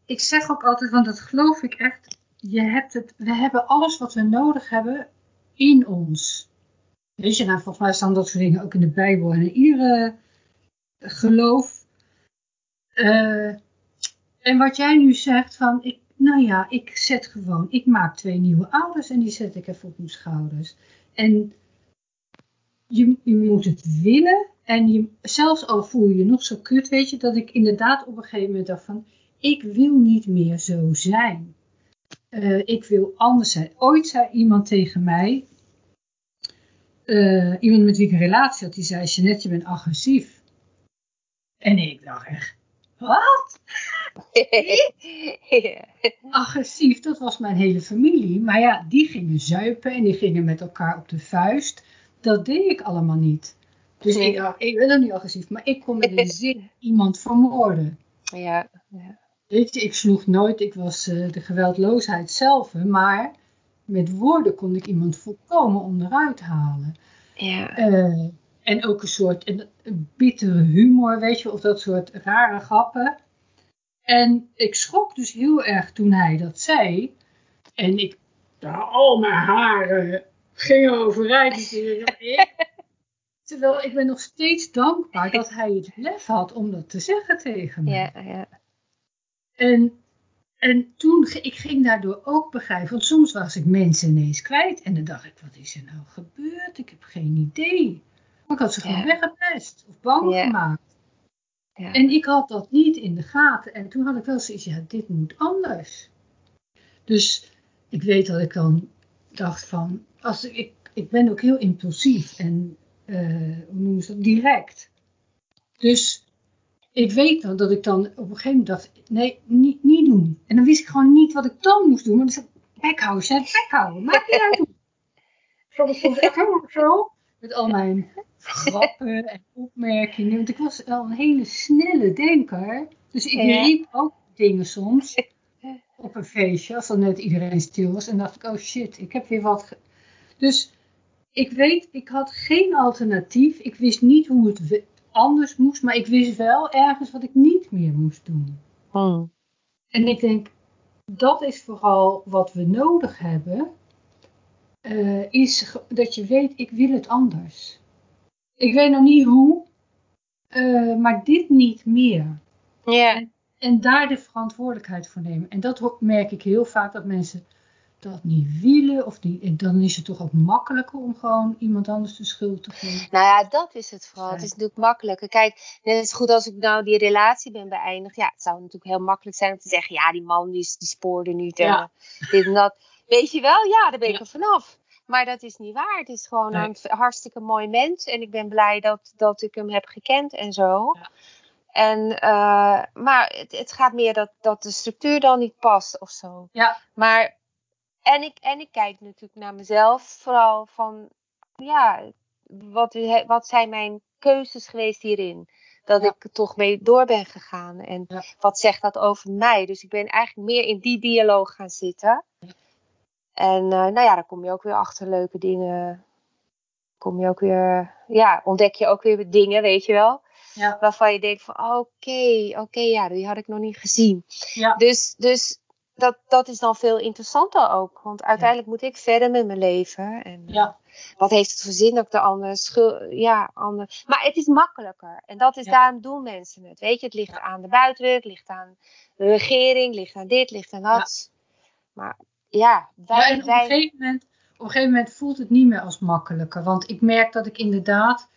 ik zeg ook altijd, want dat geloof ik echt, je hebt het, we hebben alles wat we nodig hebben in ons. Weet je, nou, volgens mij staan dat soort dingen ook in de Bijbel en in iedere geloof. Eh, en wat jij nu zegt van, ik, nou ja, ik zet gewoon, ik maak twee nieuwe ouders en die zet ik even op mijn schouders. En je, je moet het willen en je, zelfs al voel je je nog zo kut, weet je, dat ik inderdaad op een gegeven moment dacht van, ik wil niet meer zo zijn. Eh, ik wil anders zijn. Ooit zei iemand tegen mij, eh, iemand met wie ik een relatie had, die zei, Jeanette, je bent agressief. En ik dacht echt, wat? *laughs* Agressief, dat was mijn hele familie. Maar ja, die gingen zuipen en die gingen met elkaar op de vuist. Dat deed ik allemaal niet. Dus Nee. ik ik ben ook niet agressief, maar ik kon met een *laughs* zin iemand vermoorden. Ja, ja. Weet je, ik sloeg nooit, ik was eh, de geweldloosheid zelf, maar met woorden kon ik iemand volkomen onderuit halen. Ja. Eh, en ook een soort een, een bittere humor, weet je, of dat soort rare grappen. En ik schrok dus heel erg toen hij dat zei. En ik, al mijn haren gingen overeind. *laughs* Terwijl ik ben nog steeds dankbaar dat hij het lef had om dat te zeggen tegen me. Ja, ja. En, en toen, ik ging daardoor ook begrijpen, want soms was ik mensen ineens kwijt. En dan dacht ik, wat is er nou gebeurd? Ik heb geen idee. Maar ik had ze gewoon Ja. weggepest of bang Ja. gemaakt. Ja. En ik had dat niet in de gaten. En toen had ik wel zoiets, ja, dit moet anders. Dus ik weet dat ik dan dacht van, als ik, ik ben ook heel impulsief en, eh, hoe noemen ze dat, direct. Dus ik weet dan dat ik dan op een gegeven moment dacht, nee, niet, niet doen. En dan wist ik gewoon niet wat ik dan moest doen. Maar dan zei ik, bek houden, zei houden, maak niet uit. Zo, ik echt helemaal zo, met al mijn grappen en opmerkingen. Want ik was wel een hele snelle denker. Dus ik riep ook dingen soms op een feestje, als dan net iedereen stil was. En dacht ik, oh shit, ik heb weer wat. ge- Dus ik weet, ik had geen alternatief. Ik wist niet hoe het anders moest, maar ik wist wel ergens wat ik niet meer moest doen. Hm. En ik denk, dat is vooral wat we nodig hebben. eh, is dat je weet, ik wil het anders. Ik weet nog niet hoe, eh, maar dit niet meer. Ja. En daar de verantwoordelijkheid voor nemen. En dat merk ik heel vaak dat mensen dat niet willen. Of die, en dan is het toch ook makkelijker om gewoon iemand anders de schuld te geven. Nou ja, dat is het vooral. Het is natuurlijk makkelijker. Kijk, net is goed als ik nou die relatie ben beëindigd. Ja, het zou natuurlijk heel makkelijk zijn om te zeggen: ja, die man die, die spoorde niet. Ja. dit en dat. Weet je wel, ja, daar ben ik Ja. er vanaf. Maar dat is niet waar. Het is gewoon Nee. een hartstikke mooi mens. En ik ben blij dat, dat ik hem heb gekend en zo. Ja. En, eh, maar het, het gaat meer dat, dat de structuur dan niet past of zo. Ja. Maar, en ik, en ik kijk natuurlijk naar mezelf. Vooral van, ja, wat, wat zijn mijn keuzes geweest hierin? Dat Ja. ik er toch mee door ben gegaan. En Ja. wat zegt dat over mij? Dus ik ben eigenlijk meer in die dialoog gaan zitten. En eh, nou ja, dan kom je ook weer achter leuke dingen. Kom je ook weer, ja, ontdek je ook weer dingen, weet je wel. Ja. Waarvan je denkt van, oké, oké, ja, die had ik nog niet gezien. Ja. Dus, dus dat, dat is dan veel interessanter ook. Want uiteindelijk moet ik verder met mijn leven. En eh, Ja. wat heeft het voor zin dat ik de andere schuld... Ja, ander... Maar het is makkelijker. En dat is, Ja. daarom doen mensen het. Weet je, het ligt aan de buitenwereld, het ligt aan de regering, ligt aan dit, ligt aan dat. Maar ja, wij... En op wij... een, gegeven moment, op een gegeven moment voelt het niet meer als makkelijker. Want ik merk dat ik inderdaad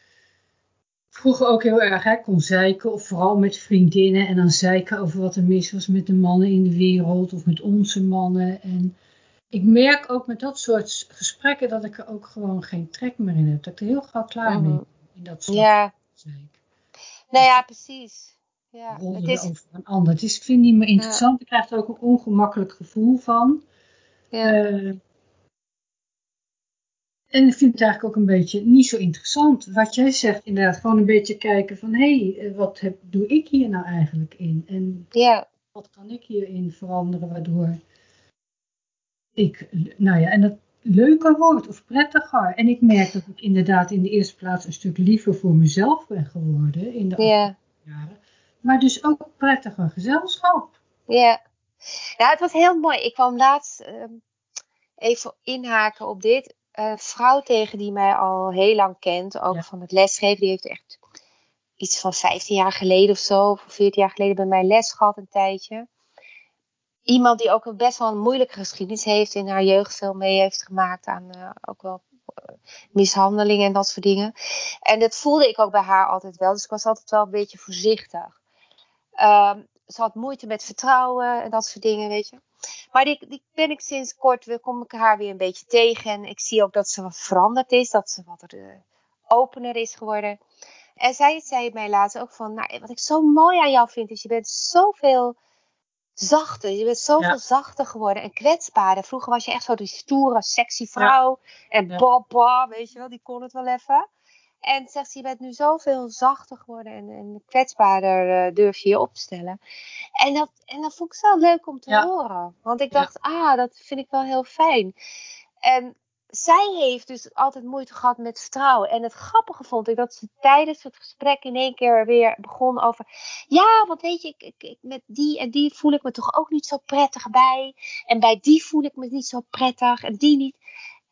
vroeger ook heel erg hè, kon zeiken. Of vooral met vriendinnen. En dan zeiken over wat er mis was met de mannen in de wereld. Of met onze mannen. En ik merk ook met dat soort gesprekken dat ik er ook gewoon geen trek meer in heb. Dat ik er heel gauw klaar mee Mhm. ben in dat soort Ja, zeik. nou ja, precies. Ja, het is... over een ander. Dus ik vind het niet meer interessant. Ik krijg er ook een ongemakkelijk gevoel van. Ja. Eh, en ik vind het eigenlijk ook een beetje niet zo interessant. Wat jij zegt, inderdaad, gewoon een beetje kijken van hé, hey, wat heb, doe ik hier nou eigenlijk in? En ja. wat kan ik hierin veranderen waardoor ik, nou ja, en dat leuker wordt of prettiger. En ik merk dat ik inderdaad in de eerste plaats een stuk liever voor mezelf ben geworden in de Ja. afgelopen jaren. Maar dus ook prettiger gezelschap. Ja. Nou, het was heel mooi. Ik kwam laatst ehm, even inhaken op dit. Een vrouw tegen die mij al heel lang kent, ook Ja. van het lesgeven. Die heeft echt iets van 15 jaar geleden of zo, of 14 jaar geleden bij mij les gehad een tijdje. Iemand die ook een best wel een moeilijke geschiedenis heeft in haar jeugd veel mee heeft gemaakt aan eh, ook wel eh, mishandelingen en dat soort dingen. En dat voelde ik ook bij haar altijd wel, dus ik was altijd wel een beetje voorzichtig. Ehm, ze had moeite met vertrouwen en dat soort dingen, weet je. Maar die, die ben ik sinds kort, weer- kom ik haar weer een beetje tegen. En ik zie ook dat ze wat veranderd is, dat ze wat er, eh, opener is geworden. En zij zei mij laatst ook van, nou, wat ik zo mooi aan jou vind, is je bent zoveel zachter. Je bent zoveel Ja. zachter geworden en kwetsbaarder. Vroeger was je echt zo die stoere, sexy vrouw. En Ja. baba, weet je wel, die kon het wel even. En zegt ze, je bent nu zoveel zachter geworden en, en kwetsbaarder eh, durf je je op te stellen. En dat, en dat vond ik zo leuk om te Ja. horen. Want ik Ja. dacht, ah, dat vind ik wel heel fijn. En zij heeft dus altijd moeite gehad met vertrouwen. En het grappige vond ik dat ze tijdens het gesprek in één keer weer begon over. Ja, want weet je, ik, ik, met die en die voel ik me toch ook niet zo prettig bij. En bij die voel ik me niet zo prettig en die niet.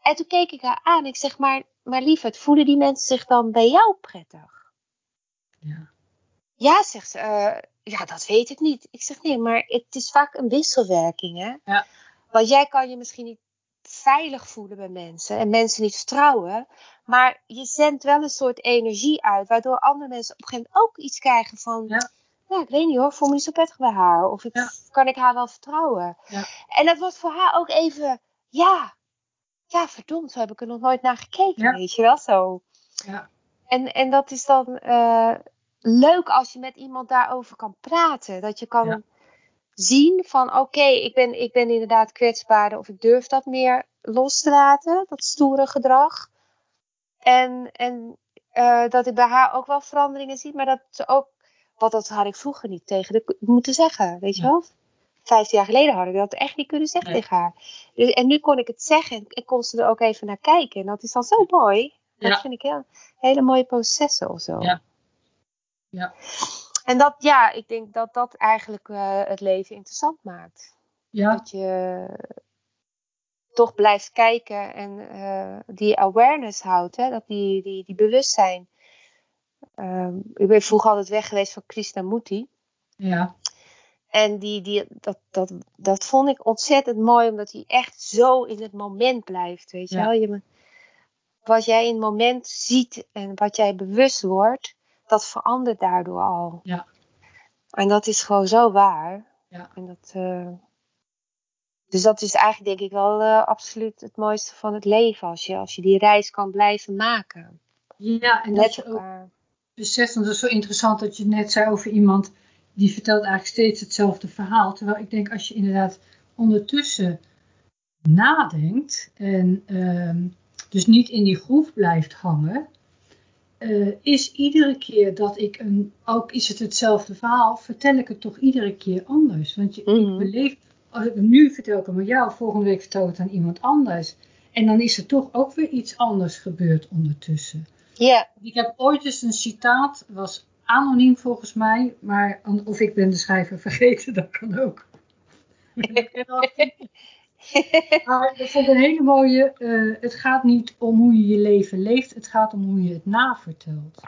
En toen keek ik haar aan. Ik zeg maar, maar lieverd, voelen die mensen zich dan bij jou prettig? Ja. Ja, zegt ze. Uh, ja, dat weet ik niet. Ik zeg nee, maar het is vaak een wisselwerking, hè? Ja. Want jij kan je misschien niet veilig voelen bij mensen en mensen niet vertrouwen. Maar je zendt wel een soort energie uit, waardoor andere mensen op een gegeven moment ook iets krijgen van. Ja. Ik weet niet hoor, voel me niet zo prettig bij haar. Of ik, Ja. kan ik haar wel vertrouwen? Ja. En dat was voor haar ook even, ja, ja, verdomd, zo heb ik er nog nooit naar gekeken, Ja. weet je wel zo. Ja. En, en dat is dan eh, leuk als je met iemand daarover kan praten. Dat je kan Ja. zien van oké, ik, ben, ik ben inderdaad kwetsbaarder of ik durf dat meer los te laten, dat stoere gedrag. En, en eh, dat ik bij haar ook wel veranderingen zie, maar dat ze ook, want dat had ik vroeger niet tegen de moeten zeggen, weet je wel. Vijftien jaar geleden had ik dat echt niet kunnen zeggen Nee. tegen haar. Dus, en nu kon ik het zeggen en kon ze er ook even naar kijken. En dat is dan zo mooi. Dat Ja. vind ik heel, hele mooie processen of zo. Ja. Ja. En dat, ja, ik denk dat dat eigenlijk eh, het leven interessant maakt. Ja. Dat je toch blijft kijken en eh, die awareness houdt, hè? Dat die, die, die bewustzijn. Ehm, ik ben vroeger altijd weg geweest van Krishnamurti. Ja. En die, die, dat, dat, dat vond ik ontzettend mooi, omdat hij echt zo in het moment blijft. Weet je Ja. wel? Je, wat jij in het moment ziet en wat jij bewust wordt, dat verandert daardoor al. Ja. En dat is gewoon zo waar. Ja. En dat, eh, dus dat is eigenlijk denk ik wel eh, absoluut het mooiste van het leven. Als je, als je die reis kan blijven maken. Ja, en dat je ook beseft, want dat is zo interessant dat je net zei over iemand die vertelt eigenlijk steeds hetzelfde verhaal. Terwijl ik denk als je inderdaad ondertussen nadenkt en ehm, dus niet in die groef blijft hangen, eh, is iedere keer dat ik een, ook is het hetzelfde verhaal, vertel ik het toch iedere keer anders. Want je, ik beleef, als ik het nu vertel ik hem aan jou, volgende week vertel ik het aan iemand anders. En dan is er toch ook weer iets anders gebeurd ondertussen. Ja, Ik heb ooit eens een citaat, was anoniem volgens mij, maar of ik ben de schrijver *laughs* vergeten, dat kan ook. *laughs* maar dat vond een hele mooie. eh, het gaat niet om hoe je je leven leeft, het gaat om hoe je het navertelt.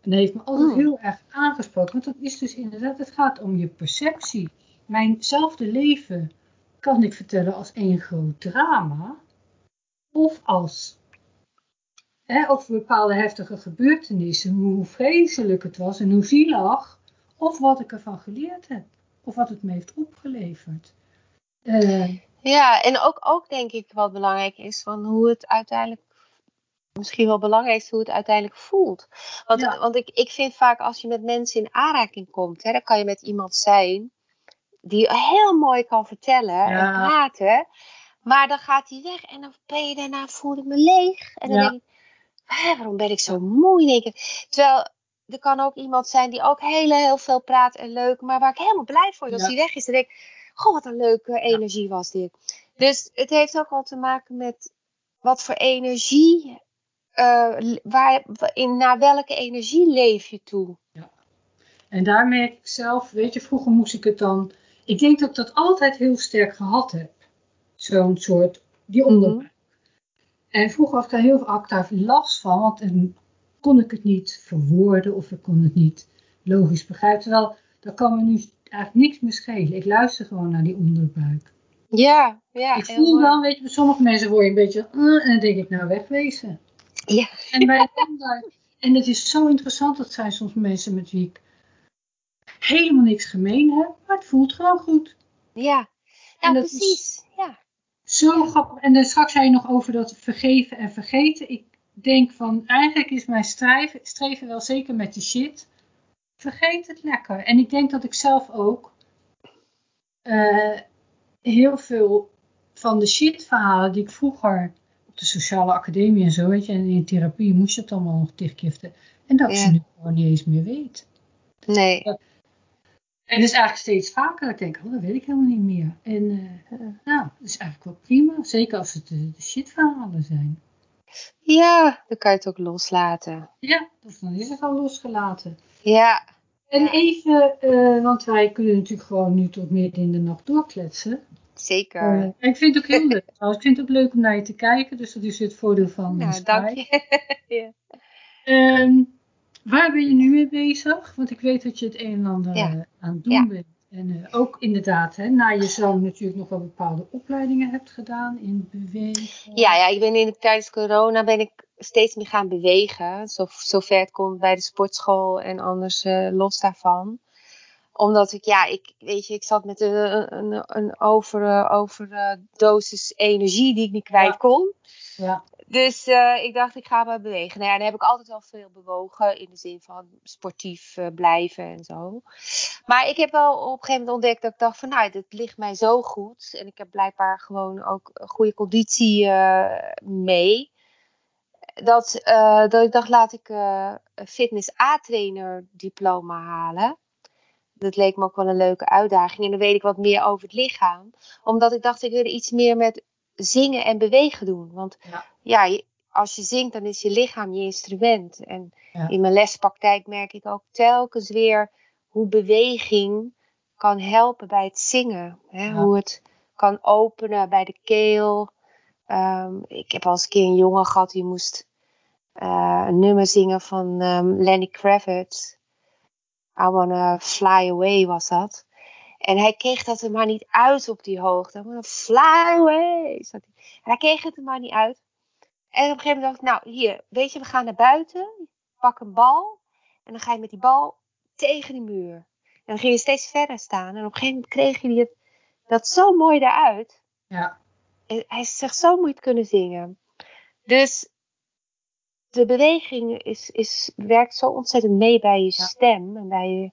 En dat heeft me altijd Hmm. heel erg aangesproken, want dat is dus inderdaad, het gaat om je perceptie. Mijnzelfde leven kan ik vertellen als één groot drama, of als hè, over bepaalde heftige gebeurtenissen, hoe vreselijk het was en hoe zielig, of wat ik ervan geleerd heb, of wat het me heeft opgeleverd. Eh, ja en ook, ook denk ik wat belangrijk is van hoe het uiteindelijk, misschien wel belangrijk is hoe het uiteindelijk voelt. Want, Ja. want ik, ik vind vaak als je met mensen in aanraking komt, hè, dan kan je met iemand zijn die heel mooi kan vertellen Ja. en praten. Maar dan gaat hij weg en dan ben je daarna voel ik me leeg. En dan Ja. denk ik, waarom ben ik zo moe? Ik. Terwijl er kan ook iemand zijn die ook heel, heel veel praat en leuk, maar waar ik helemaal blij voor word als Ja. hij weg is. Dan denk ik, goh, wat een leuke energie was dit. Dus het heeft ook wel te maken met wat voor energie, eh, waar, in, naar welke energie leef je toe. en daar merk ik zelf, weet je, vroeger moest ik het dan, ik denk dat ik dat altijd heel sterk gehad heb. Zo'n soort, die onderbuik. En vroeger had ik daar heel veel daar last van, want dan kon ik het niet verwoorden of ik kon het niet logisch begrijpen. Terwijl, dat kan me nu eigenlijk niks meer schelen. Ik luister gewoon naar die onderbuik. Ja, ja. ik voel dan, weet je, bij sommige mensen word je een beetje, "Uh," en dan denk ik, nou wegwezen. Ja. En bij ander, en het is zo interessant, dat zijn soms mensen met wie ik helemaal niks gemeen heb, maar het voelt gewoon goed. Ja, nou is- precies. Ja. Zo grappig. En dan straks zei je nog over dat vergeven en vergeten. Ik denk van, eigenlijk is mijn streven, streven wel zeker met die shit. Vergeet het lekker. En ik denk dat ik zelf ook eh, heel veel van de shit verhalen die ik vroeger op de sociale academie en zo, weet je, en in therapie moest je het allemaal nog dichtgiften. En dat ik ze nu gewoon niet eens meer weet. Nee. En dus eigenlijk steeds vaker. Ik denk, oh, dat weet ik helemaal niet meer. En uh, nou, dat is eigenlijk wel prima. Zeker als het de, de shitverhalen zijn. Ja, dan kan je het ook loslaten. Ja, dan is het al losgelaten. Ja. En even, uh, want wij kunnen natuurlijk gewoon nu tot midden in de nacht doorkletsen. Zeker. Uh, en ik vind het ook heel leuk. *laughs* ik vind het ook leuk om naar je te kijken. Dus dat is het voordeel van Nou, dank je. *laughs* ja. um, waar ben je nu mee bezig? Want ik weet dat je het een en ander ja. aan het doen ja. bent. En uh, ook inderdaad, hè, na je zoon natuurlijk nog wel bepaalde opleidingen hebt gedaan in bewegen. Ja, ja ik ben in, tijdens corona ben ik steeds meer gaan bewegen. Zo, zover het kon bij de sportschool en anders uh, los daarvan. Omdat ik, ja, ik, weet je, ik zat met een, een, een over, over dosis energie die ik niet kwijt kon. Ja. Dus uh, ik dacht, ik ga maar bewegen. Nou ja, dan heb ik altijd al veel bewogen. In de zin van sportief uh, blijven en zo. Maar ik heb wel op een gegeven moment ontdekt dat ik dacht van... Nou, dit ligt mij zo goed. En ik heb blijkbaar gewoon ook een goede conditie uh, mee. Dat, dat ik dacht, laat ik een fitness A-trainer diploma halen. Dat leek me ook wel een leuke uitdaging. En dan weet ik wat meer over het lichaam. Omdat ik dacht, ik wil iets meer met zingen en bewegen doen. Want ja, ja als je zingt, dan is je lichaam je instrument. En ja. in mijn lespraktijk merk ik ook telkens weer hoe beweging kan helpen bij het zingen. Hè? Ja. Hoe het kan openen bij de keel. Um, ik heb al eens een keer een jongen gehad die moest uh, een nummer zingen van um, Lenny Kravitz. I Wanna Fly Away was dat. En hij kreeg dat er maar niet uit op die hoogte. I wanna fly away. Zat hij. En hij kreeg het er maar niet uit. En op een gegeven moment dacht ik, nou hier, weet je, we gaan naar buiten. Pak een bal. En dan ga je met die bal tegen die muur. En dan ging je steeds verder staan. En op een gegeven moment kreeg hij het, dat zo mooi eruit. Ja. En hij zegt zo mooi te kunnen zingen. Dus de beweging is, is, werkt zo ontzettend mee bij je stem en bij je,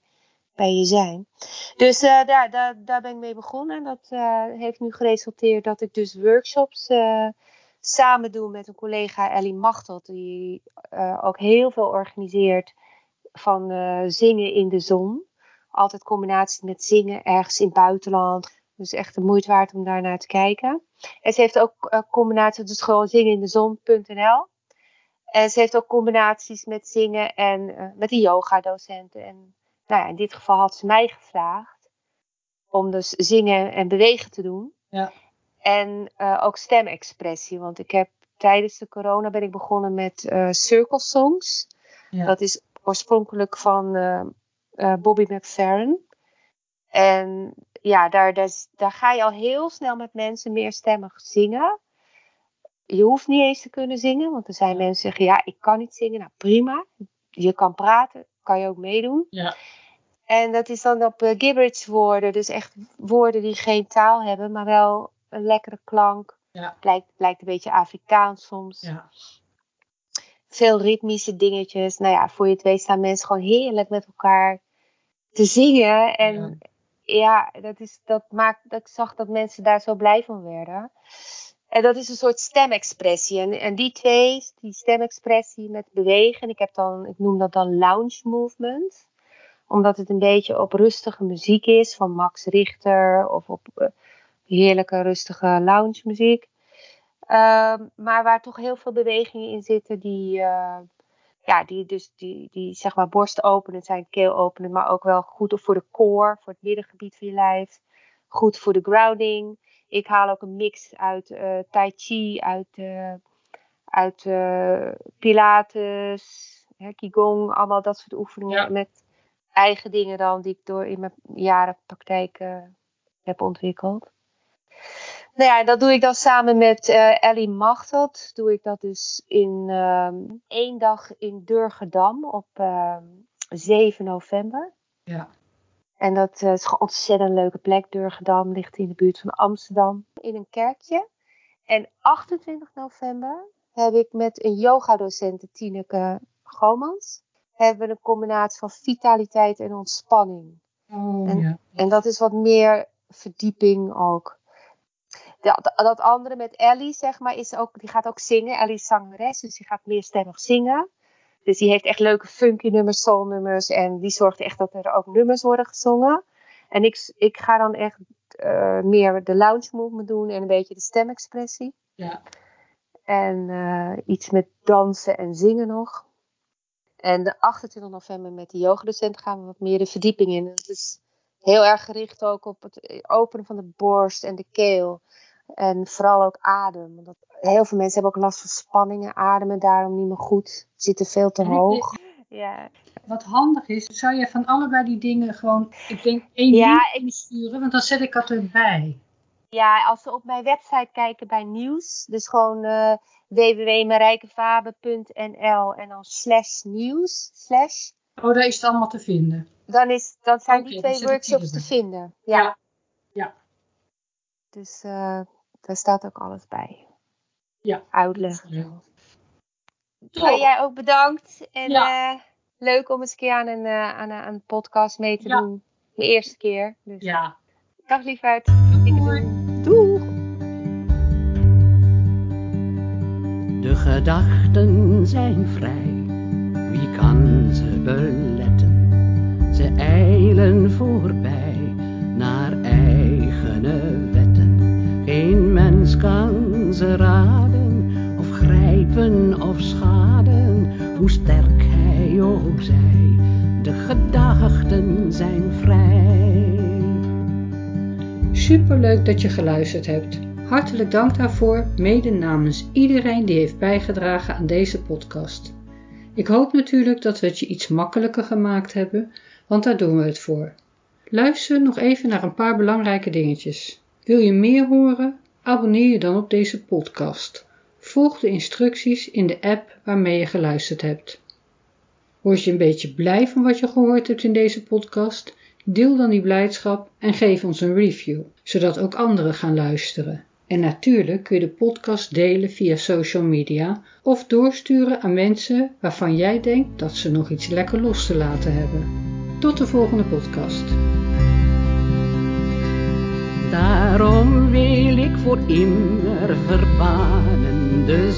bij je zijn. Dus uh, daar, daar, daar ben ik mee begonnen. En dat uh, heeft nu geresulteerd dat ik dus workshops uh, samen doe met een collega Ellie Machtelt. Die ook heel veel organiseert van zingen in de zon. Altijd combinatie met zingen ergens in het buitenland. Dus echt de moeite waard om daar naar te kijken. En ze heeft ook combinaties, dus gewoon zingenindezon.nl. En ze heeft ook combinaties met zingen en met de yoga docenten. En nou ja, in dit geval had ze mij gevraagd om dus zingen en bewegen te doen. Ja. En uh, ook stemexpressie. Want ik heb tijdens de corona ben ik begonnen met uh, circle songs. Ja. Dat is oorspronkelijk van Bobby McFerrin. En ja, daar, daar, daar ga je al heel snel met mensen meerstemmig zingen. Je hoeft niet eens te kunnen zingen, want er zijn Ja. mensen die zeggen: Ja, ik kan niet zingen. Nou, prima. Je kan praten, kan je ook meedoen. Ja. En dat is dan op uh, gibberish woorden, dus echt woorden die geen taal hebben, maar wel een lekkere klank. Ja. Lijkt, lijkt een beetje Afrikaans soms. Ja. Veel ritmische dingetjes. Nou ja, voor je het weet staan mensen gewoon heerlijk met elkaar te zingen. En ja, dat, is, dat maakt dat ik zag dat mensen daar zo blij van werden. En dat is een soort stemexpressie. En, en die twee, die stemexpressie met bewegen, ik heb dan, ik noem dat dan lounge movement omdat het een beetje op rustige muziek is van Max Richter of op uh, heerlijke rustige lounge muziek. Uh, maar waar toch heel veel bewegingen in zitten die, uh, ja, die dus die, die zeg maar borst openen zijn, keel openen, maar ook wel goed voor de core, voor het middengebied van je lijf. Goed voor de grounding. Ik haal ook een mix uit uh, Tai Chi, uit, uit Pilates, hè, Qigong, allemaal dat soort oefeningen Ja. met eigen dingen dan die ik door in mijn jaren praktijk heb ontwikkeld. Nou ja, dat doe ik dan samen met Ellie Machtelt. Doe ik dat dus in um, één dag in Durgedam op uh, 7 november. Ja. En dat uh, is een ontzettend leuke plek. Durgedam ligt in de buurt van Amsterdam. In een kerkje. En 28 november heb ik met een yogadocent, Tineke Gomans hebben we een combinatie van vitaliteit en ontspanning. Oh, en, ja. en dat is wat meer verdieping ook. De, dat andere met Ellie, zeg maar, is ook, die gaat ook zingen. Ellie is zangeres, dus die gaat meerstemmig zingen. Dus die heeft echt leuke funky nummers, soul nummers. En die zorgt echt dat er ook nummers worden gezongen. En ik, ik ga dan echt uh, meer de lounge movement doen en een beetje de stemexpressie. Ja. En uh, iets met dansen en zingen nog. En de 28 november met de yogadocent gaan we wat meer de verdieping in. Het is heel erg gericht ook op het openen van de borst en de keel. En vooral ook adem. Heel veel mensen hebben ook last van spanningen. Ademen daarom niet meer goed. Zitten veel te hoog. *laughs* Ja. Wat handig is, zou je van allebei die dingen gewoon, ik denk, één ja, link sturen, want dan zet ik dat erbij. Ja, als ze op mijn website kijken bij nieuws, dus gewoon uh, www.marijkevabe.nl en dan slash nieuws, slash. Oh, daar is het allemaal te vinden. Dan, is, dan zijn die twee workshops te vinden. Ja. ja. ja. Dus uh, daar staat ook alles bij. Ja. Uitleg. Ja. jij ook bedankt. En ja. uh, leuk om eens een keer aan een, uh, aan, aan een podcast mee te ja. doen. De eerste keer. Dus. Ja. Dag lieverd. Doei. Doeg. De gedachten zijn vrij. Wie kan ze beletten? Ze eilen voorbij naar eigene wetten. Geen mens kan ze raden of of schaden, hoe sterk hij ook zij. De gedachten zijn vrij. Superleuk dat je geluisterd hebt. Hartelijk dank daarvoor, mede namens iedereen die heeft bijgedragen aan deze podcast. Ik hoop natuurlijk dat we het je iets makkelijker gemaakt hebben, want daar doen we het voor. Luister nog even naar een paar belangrijke dingetjes. Wil je meer horen? Abonneer je dan op deze podcast. Volg de instructies in de app waarmee je geluisterd hebt. Word je een beetje blij van wat je gehoord hebt in deze podcast? Deel dan die blijdschap en geef ons een review, zodat ook anderen gaan luisteren. En natuurlijk kun je de podcast delen via social media of doorsturen aan mensen waarvan jij denkt dat ze nog iets lekker los te laten hebben. Tot de volgende podcast. Daarom wil ik voor immer verbanen de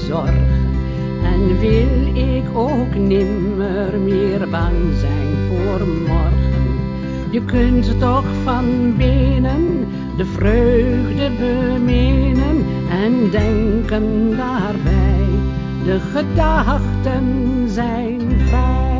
en wil ik ook nimmer meer bang zijn voor morgen. Je kunt toch van binnen de vreugde beminnen en denken daarbij, de gedachten zijn vrij.